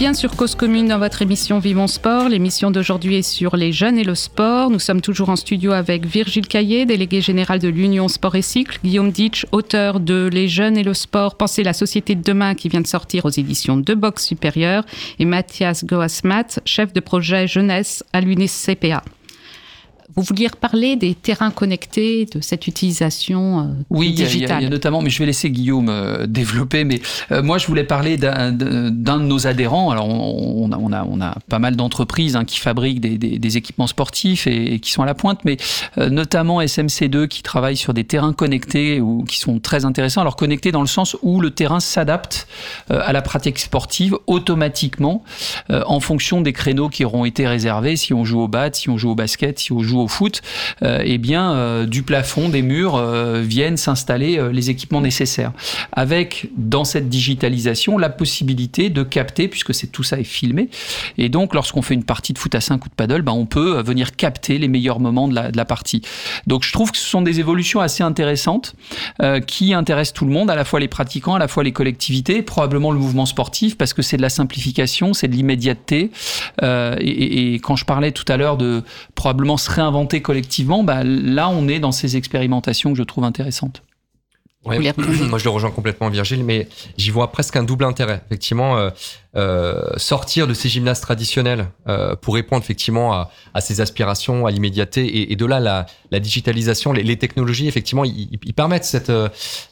Bien sur Cause Commune dans votre émission Vivons Sport. L'émission d'aujourd'hui est sur les jeunes et le sport. Nous sommes toujours en studio avec Virgile Caillé, délégué général de l'Union Sport et Cycle, Guillaume Ditch, auteur de Les jeunes et le sport, Penser la société de demain qui vient de sortir aux éditions de Box Supérieure, et Mathias Goasmat, chef de projet jeunesse à l'UNESCPA. Vous vouliez reparler des terrains connectés, de cette utilisation euh, Oui, y, a- il y a- digitale notamment, mais je vais laisser Guillaume euh, développer. Mais euh, moi, je voulais parler d'un de nos adhérents. Alors, on, on a, on, a, on a pas mal d'entreprises hein, qui fabriquent des, des- des équipements sportifs et, et qui sont à la pointe, mais euh, notamment SMC2 qui travaille sur des terrains connectés ou qui sont très intéressants. Alors, connectés dans le sens où le terrain s'adapte à la pratique sportive automatiquement en fonction des créneaux qui auront été réservés. Si on joue au bat, si on joue au basket, si on joue au foot, euh, eh bien, euh, du plafond, des murs euh, viennent s'installer les équipements nécessaires. Avec, dans cette digitalisation, la possibilité de capter, puisque c'est tout ça est filmé. Et donc, lorsqu'on fait une partie de foot à 5 ou de paddle, ben, on peut venir capter les meilleurs moments de la, partie. Donc, je trouve que ce sont des évolutions assez intéressantes qui intéressent tout le monde, à la fois les pratiquants, à la fois les collectivités, probablement le mouvement sportif, parce que c'est de la simplification, c'est de l'immédiateté. Et, et- et quand je parlais tout à l'heure de probablement se réinventer collectivement, bah, là, on est dans ces expérimentations que je trouve intéressantes. Ouais, (clears throat) moi, je le rejoins complètement, Virgile, mais j'y vois presque un double intérêt. Effectivement, euh, euh, sortir de ces gymnases traditionnels euh, pour répondre effectivement à, à ces aspirations, à l'immédiateté, et, et de là la, la digitalisation, les, les technologies, effectivement, ils, permettent cette,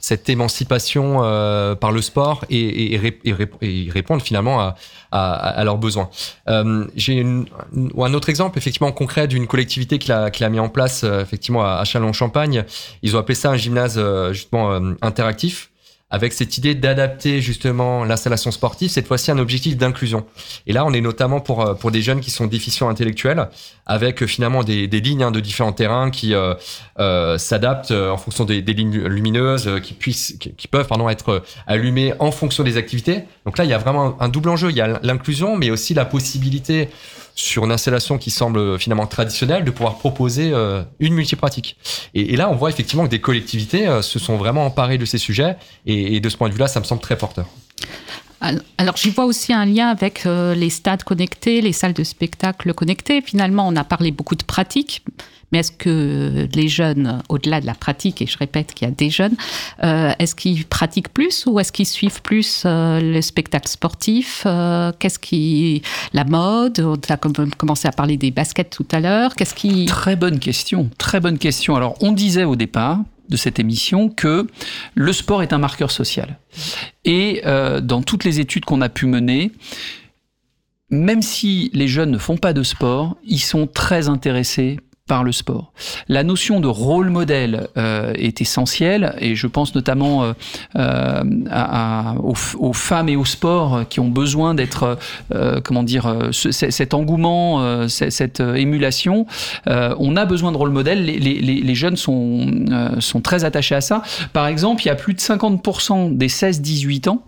cette émancipation euh, par le sport et, et, et ré- et ré- et répondre finalement à, à, à leurs besoins. Euh, J'ai un autre exemple, effectivement concret, d'une collectivité qui l'a mis en place, euh, effectivement à, à Châlons-Champagne. Ils ont appelé ça un gymnase euh, justement interactif avec cette idée d'adapter justement l'installation sportive, cette fois-ci un objectif d'inclusion. Et là, on est notamment pour, euh, pour des jeunes qui sont déficients intellectuels, avec euh, finalement des, des lignes hein, de différents terrains qui euh, euh, s'adaptent euh, en fonction des, des lignes lumineuses, qui, puissent, qui, peuvent pardon, être allumées en fonction des activités. Donc là, il y a vraiment un, un double enjeu. Il y a l'inclusion, mais aussi la possibilité sur une installation qui semble finalement traditionnelle de pouvoir proposer euh, une multipratique. Et, et là, on voit effectivement que des collectivités euh, se sont vraiment emparées de ces sujets et, et de ce point de vue-là, ça me semble très porteur. Al- Alors j'y vois aussi un lien avec euh, les stades connectés, les salles de spectacle connectées. Finalement, on a parlé beaucoup de pratique, mais est-ce que les jeunes, au-delà de la pratique, et je répète qu'il y a des jeunes, euh, est-ce qu'ils pratiquent plus ou est-ce qu'ils suivent plus euh, le spectacle sportif Qu'est-ce qui la mode On a com- commencé à parler des baskets tout à l'heure. Qu'est-ce qui Très bonne question, très bonne question. Alors, on disait au départ de cette émission que le sport est un marqueur social. Et euh, dans toutes les études qu'on a pu mener, même si les jeunes ne font pas de sport, ils sont très intéressés par le sport. La notion de rôle modèle euh, est essentielle et je pense notamment euh, euh, aux, femmes et au sport qui ont besoin d'être, comment dire, cet engouement, cette émulation. On a besoin de rôle modèle. Les, jeunes sont, sont très attachés à ça. Par exemple, il y a plus de 50% des 16-18 ans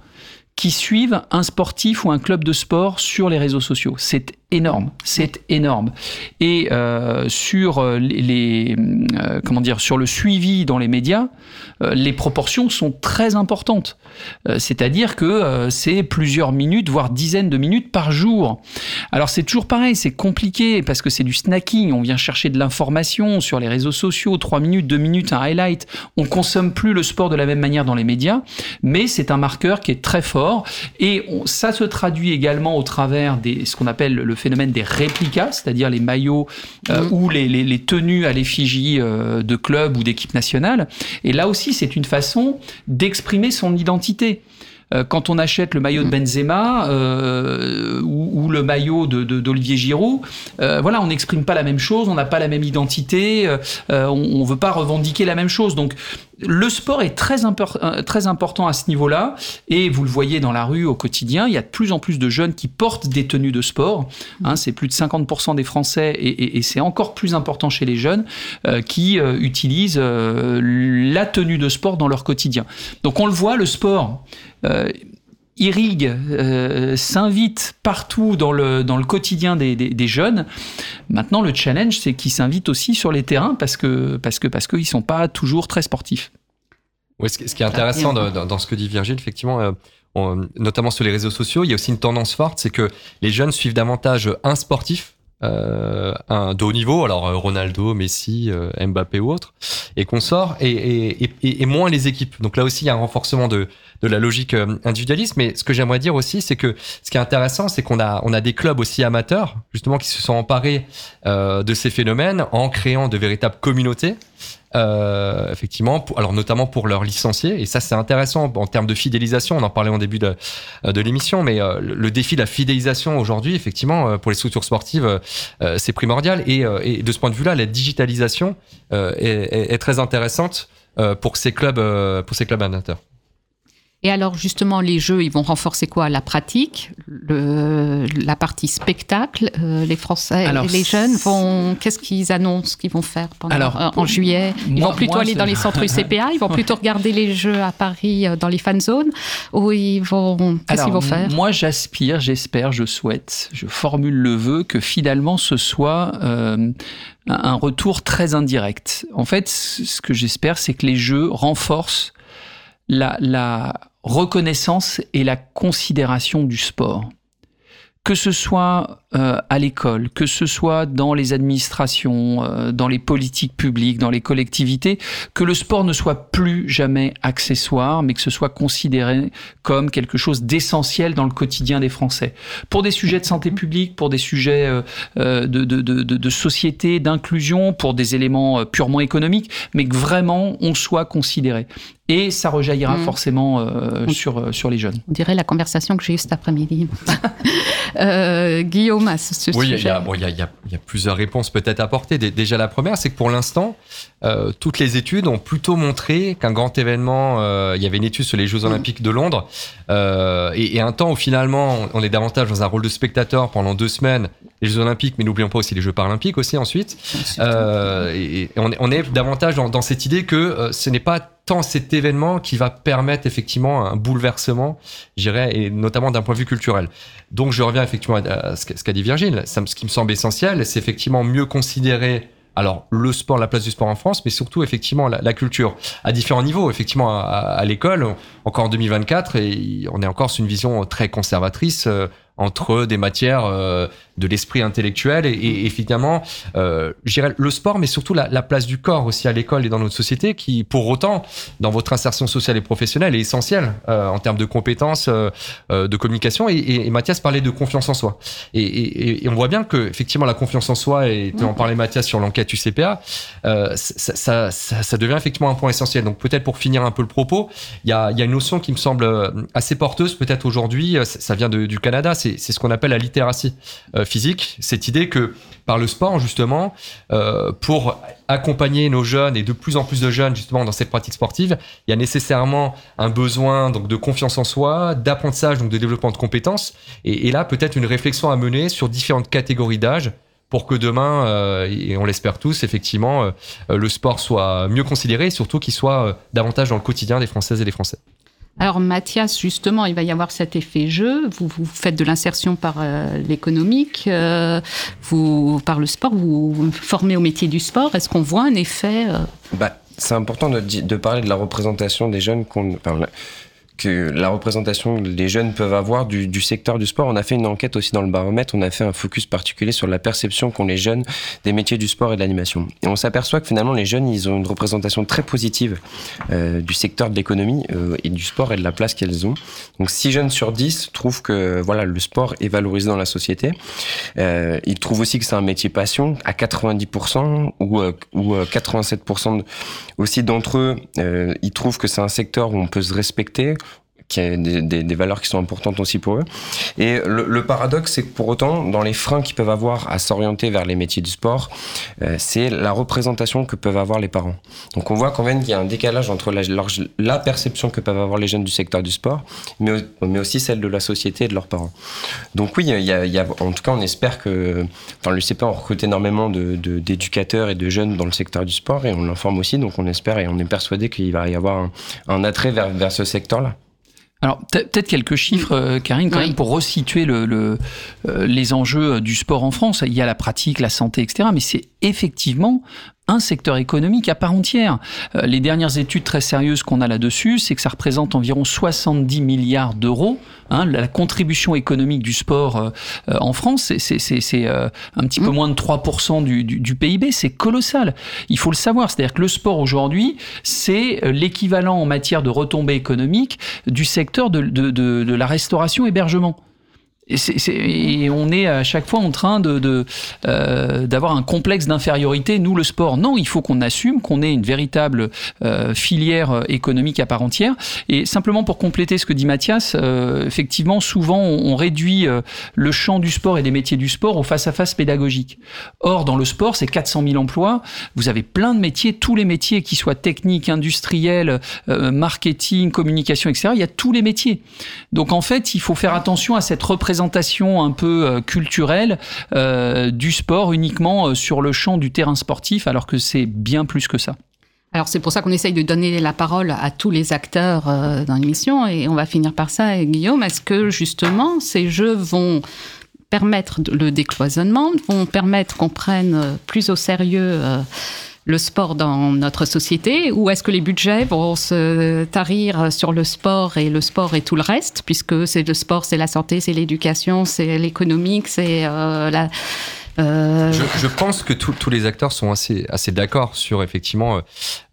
qui suivent un sportif ou un club de sport sur les réseaux sociaux. C'est énorme, c'est énorme. Et euh, sur euh, les, euh, comment dire, sur le suivi dans les médias, les proportions sont très importantes. C'est-à-dire que c'est plusieurs minutes, voire dizaines de minutes par jour. Alors c'est toujours pareil, c'est compliqué parce que c'est du snacking. On vient chercher de l'information sur les réseaux sociaux, trois minutes, deux minutes, un highlight. On consomme plus le sport de la même manière dans les médias, mais c'est un marqueur qui est très fort et ça se traduit également au travers des ce qu'on appelle le phénomène des réplicas, c'est-à-dire les maillots euh, ou les, les- les tenues à l'effigie euh, de clubs ou d'équipes nationales. Et là aussi, c'est une façon d'exprimer son identité. Euh, Quand on achète le maillot de Benzema euh, ou, ou le maillot de- d'Olivier Giroud, euh, voilà, on n'exprime pas la même chose, on n'a pas la même identité, euh, on ne veut pas revendiquer la même chose. Donc, le sport est très, impor- euh, très important à ce niveau-là, et vous le voyez dans la rue au quotidien, il y a de plus en plus de jeunes qui portent des tenues de sport. Hein, c'est plus de 50% des Français, et, et- et c'est encore plus important chez les jeunes, euh, qui euh, utilisent euh, la tenue de sport dans leur quotidien. Donc on le voit, le sport. Irrigue, euh, s'invite partout dans le, dans le quotidien des, des- jeunes. Maintenant, le challenge, c'est qu'ils s'invitent aussi sur les terrains parce que parce que parce sont pas toujours très sportifs. Ce, qui- est intéressant dans, dans- ce que dit Virgile, effectivement, euh, notamment sur les réseaux sociaux, il y a aussi une tendance forte, c'est que les jeunes suivent davantage un sportif, euh, un de haut niveau, alors euh, Ronaldo, Messi, euh, Mbappé ou autre, et qu'on sort, et, et, et, et moins les équipes. Donc là aussi, il y a un renforcement de, de la logique euh, individualiste. Mais ce que j'aimerais dire aussi, c'est que ce qui est intéressant, c'est qu'on a, on a des clubs aussi amateurs, justement, qui se sont emparés euh, de ces phénomènes en créant de véritables communautés. Euh, effectivement, pour- alors notamment pour leurs licenciés, et ça c'est intéressant en termes de fidélisation. On en parlait en début de, euh, de l'émission, mais euh, le défi de la fidélisation aujourd'hui, effectivement, euh, pour les structures sportives, euh, euh, c'est primordial. Et, et de ce point de vue-là, la digitalisation est, est- est très intéressante pour ces clubs, pour ces clubs amateurs. Et alors justement, les jeux, ils vont renforcer quoi? La pratique, le, la partie spectacle. euh, les Français Alors, les jeunes vont, qu'est-ce qu'ils annoncent qu'ils vont faire pendant, Alors, euh, en juillet? Ils moi- vont plutôt moi, aller dans les (laughs) centres UCPA, ils vont plutôt regarder les jeux à Paris euh, dans les fan zones, ou ils vont, qu'est-ce qu'ils vont faire? Moi, j'aspire, j'espère, je souhaite, je formule le vœu que finalement ce soit un retour très indirect. En fait, ce que j'espère, c'est que les jeux renforcent la, la reconnaissance et la considération du sport. Que ce soit euh, à l'école, que ce soit dans les administrations, euh, dans les politiques publiques, dans les collectivités, que le sport ne soit plus jamais accessoire, mais que ce soit considéré comme quelque chose d'essentiel dans le quotidien des Français. Pour des sujets de santé publique, pour des sujets euh, euh, de, de, de, de- de société, d'inclusion, pour des éléments euh, purement économiques, mais que vraiment on soit considéré. Et ça rejaillira Mm. forcément euh, sur, euh, sur les jeunes. On dirait la conversation que j'ai eue cet après-midi. (laughs) Euh, Guillaume, à ce, Oui, il y a- il y, sujet. bon, il il y a- il y a plusieurs réponses peut-être à apporter. Dé- Déjà, la première, c'est que pour l'instant, euh, toutes les études ont plutôt montré qu'un grand événement, euh, il y avait une étude sur les Jeux Olympiques de Londres, euh, et, et un temps où finalement on est davantage dans un rôle de spectateur pendant deux semaines, les Jeux Olympiques, mais n'oublions pas aussi les Jeux Paralympiques aussi ensuite. Euh, et, et on, est, on est davantage dans, dans cette idée que euh, ce n'est pas tant cet événement qui va permettre effectivement un bouleversement, je dirais, et notamment d'un point de vue culturel. Donc je reviens effectivement à, ce qu'a dit Virgile. Ce qui me semble essentiel, c'est effectivement mieux considérer alors le sport, la place du sport en France, mais surtout effectivement la, culture à différents niveaux. Effectivement à l'école, encore en 2024, et on est encore sur une vision très conservatrice euh, entre des matières euh, de l'esprit intellectuel et, et, et finalement, euh, le sport, mais surtout la, la place du corps aussi à l'école et dans notre société, qui pour autant, dans votre insertion sociale et professionnelle, est essentielle euh, en termes de compétences, euh, euh, de communication. Et, et, Mathias parlait de confiance en soi. Et, on voit bien que effectivement la confiance en soi, et en parlais Mathias sur l'enquête UCPA, euh, ça, ça, ça, ça devient effectivement un point essentiel. Donc peut-être pour finir un peu le propos, il y a, y a une notion qui me semble euh, assez porteuse peut-être aujourd'hui, ça vient de- du Canada, c'est ce qu'on appelle la littératie physique, cette idée que par le sport justement, euh, pour accompagner nos jeunes et de plus en plus de jeunes justement dans cette pratique sportive, il y a nécessairement un besoin donc de confiance en soi, d'apprentissage donc de développement de compétences et, là peut-être une réflexion à mener sur différentes catégories d'âge pour que demain, euh, et on l'espère tous, effectivement, euh, le sport soit mieux considéré et surtout qu'il soit davantage dans le quotidien des Françaises et des Français. Alors Mathias, justement, il va y avoir cet effet jeu. Vous, vous faites de l'insertion par euh, l'économique, euh, vous par le sport, vous vous formez au métier du sport. Est-ce qu'on voit un effet euh, Bah, c'est important de, parler de la représentation des jeunes qu'on, enfin, que la représentation que les jeunes peuvent avoir du, du secteur du sport. On a fait une enquête aussi dans le baromètre, on a fait un focus particulier sur la perception qu'ont les jeunes des métiers du sport et de l'animation. Et on s'aperçoit que finalement les jeunes, ils ont une représentation très positive euh, du secteur de l'économie euh, et du sport et de la place qu'elles ont. Donc 6 jeunes sur 10 trouvent que voilà, le sport est valorisé dans la société. Euh, ils trouvent aussi que c'est un métier passion à 90% ou, euh, ou euh, 87% de- aussi d'entre eux, euh, ils trouvent que c'est un secteur où on peut se respecter, qui a des, valeurs qui sont importantes aussi pour eux. Et le, paradoxe, c'est que pour autant, dans les freins qu'ils peuvent avoir à s'orienter vers les métiers du sport, euh, c'est la représentation que peuvent avoir les parents. Donc on voit quand même qu'il y a un décalage entre la, perception que peuvent avoir les jeunes du secteur du sport, mais, mais aussi celle de la société et de leurs parents. Donc oui, il y a, il y a- en tout cas, on espère que, enfin, le CPA, on recrute énormément de- de- d'éducateurs et de jeunes dans le secteur du sport et on l'informe aussi. Donc on espère et on est persuadé qu'il va y avoir un, un attrait vers, vers ce secteur-là. Alors peut- peut-être quelques chiffres, euh, Karine, quand Oui. même, pour resituer le, le, euh, les enjeux euh, du sport en France. Il y a la pratique, la santé, etc. Mais c'est effectivement un secteur économique à part entière. Euh, les dernières études très sérieuses qu'on a là-dessus, c'est que ça représente environ 70 milliards d'euros. Hein, la contribution économique du sport euh, euh, en France, c'est- euh, un petit peu moins de 3% du, du, du PIB. C'est colossal. Il faut le savoir. C'est-à-dire que le sport aujourd'hui, c'est l'équivalent en matière de retombées économiques du secteur de, de, de, de la restauration-hébergement. Et, c'est- et on est à chaque fois en train de, euh, d'avoir un complexe d'infériorité, nous le sport. Non, il faut qu'on assume qu'on ait une véritable euh, filière euh, économique à part entière. Et simplement pour compléter ce que dit Mathias, euh, effectivement, souvent on, réduit euh, le champ du sport et des métiers du sport au face-à-face pédagogique. Or, dans le sport, c'est 400 000 emplois. Vous avez plein de métiers, tous les métiers, qui soient techniques, industriels, euh, marketing, communication, etc. Il y a tous les métiers. Donc en fait, il faut faire attention à cette représentation un peu euh, culturelle euh, du sport uniquement euh, sur le champ du terrain sportif, alors que c'est bien plus que ça. Alors c'est pour ça qu'on essaye de donner la parole à tous les acteurs dans l'émission et on va finir par ça. Et Guillaume, est-ce que justement ces jeux vont permettre le décloisonnement, vont permettre qu'on prenne plus au sérieux le sport dans notre société ou est-ce que les budgets vont se tarir sur le sport et le sport et tout le reste puisque c'est le sport, c'est la santé, c'est l'éducation, c'est l'économique, c'est euh, la... euh, Je, pense que tous les acteurs sont assez, d'accord sur effectivement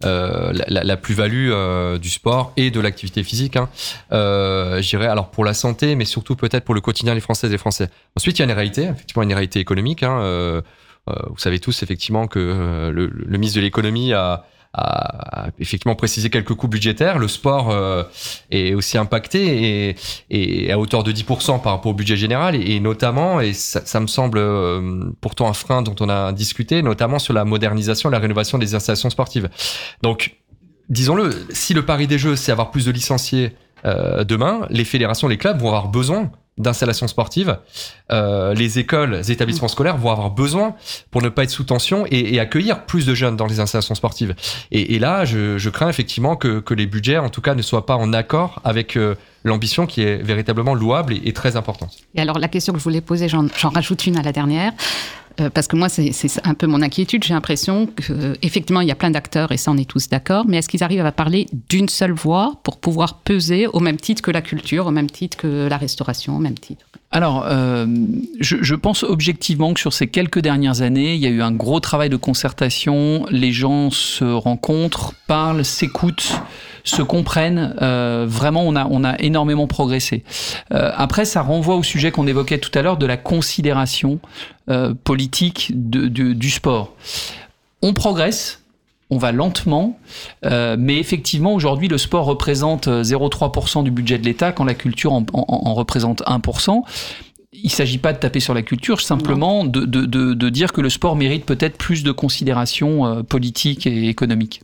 euh, la, plus-value du sport et de l'activité physique. Hein. Je dirais alors pour la santé, mais surtout peut-être pour le quotidien des Françaises et des Français. Ensuite, il y a une réalité, effectivement une réalité économique. Hein. Euh, vous savez tous effectivement que euh, le, le ministre de l'économie a, a- effectivement précisé quelques coûts budgétaires. Le sport euh, est aussi impacté et, et à hauteur de 10% par rapport au budget général et, notamment, et ça, ça me semble pourtant un frein dont on a discuté, notamment sur la modernisation la rénovation des installations sportives. Donc, disons-le, si le pari des jeux, c'est avoir plus de licenciés euh, demain, les fédérations, les clubs vont avoir besoin d'installations sportives. Euh, les écoles, les établissements scolaires vont avoir besoin pour ne pas être sous tension et, et accueillir plus de jeunes dans les installations sportives. Et, et là, je, je crains effectivement que, que les budgets, en tout cas, ne soient pas en accord avec euh, l'ambition qui est véritablement louable et, et très importante. Et alors, la question que je voulais poser, j'en j'en rajoute une à la dernière. Euh, parce que moi, c'est c'est un peu mon inquiétude. J'ai l'impression qu'effectivement, il y a plein d'acteurs, et ça, on est tous d'accord. Mais est-ce qu'ils arrivent à parler d'une seule voix pour pouvoir peser au même titre que la culture, au même titre que la restauration, au même titre? Alors, euh, je, pense objectivement que sur ces quelques dernières années, il y a eu un gros travail de concertation. Les gens se rencontrent, parlent, s'écoutent, se comprennent. Euh, vraiment, on a, on a énormément progressé. Euh, après, ça renvoie au sujet qu'on évoquait tout à l'heure de la considération politique du sport. On progresse. On va lentement, euh, mais effectivement, aujourd'hui, le sport représente euh, 0,3% du budget de l'État, quand la culture en, en- en représente 1%. Il ne s'agit pas de taper sur la culture, simplement de, de- de- de dire que le sport mérite peut-être plus de considération euh, politique et économique.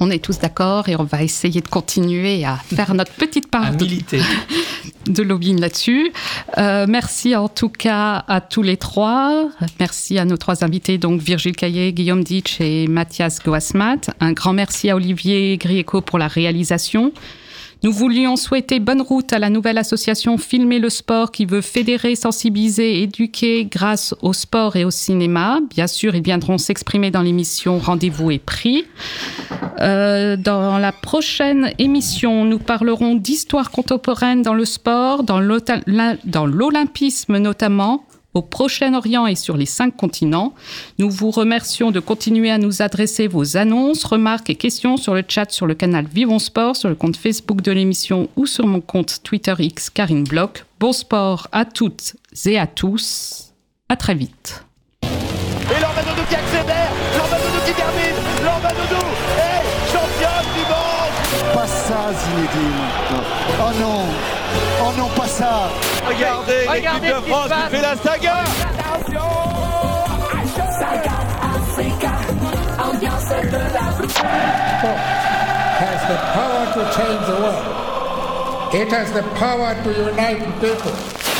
On est tous d'accord et on va essayer de continuer à faire notre petite part de, (laughs) de lobbying là-dessus. Euh, merci en tout cas à tous les trois. Merci à nos trois invités, donc Virgile Caillé, Guillaume Ditch et Mathias Goasmat. Un grand merci à Olivier Grieco pour la réalisation. Nous voulions souhaiter bonne route à la nouvelle association Filmer le sport qui veut fédérer, sensibiliser, éduquer grâce au sport et au cinéma. Bien sûr, ils viendront s'exprimer dans l'émission Rendez-vous et prix. Euh, dans la prochaine émission, nous parlerons d'histoire contemporaine dans le sport, dans l'olympisme notamment, au Proche-Orient et sur les cinq continents. Nous vous remercions de continuer à nous adresser vos annonces, remarques et questions sur le chat sur le canal Vivons Sport, sur le compte Facebook de l'émission ou sur mon compte Twitter X Karine Bloch. Bon sport à toutes et à tous. À très vite. Et Lormanodo qui accélère, Lormanodo qui termine, Lormanodo est championne du monde Pas ça Zinedine. Oh non, oh non pas ça. Regardez, l'équipe de France qui fait la saga has the power to change the world. It has the power to unite people.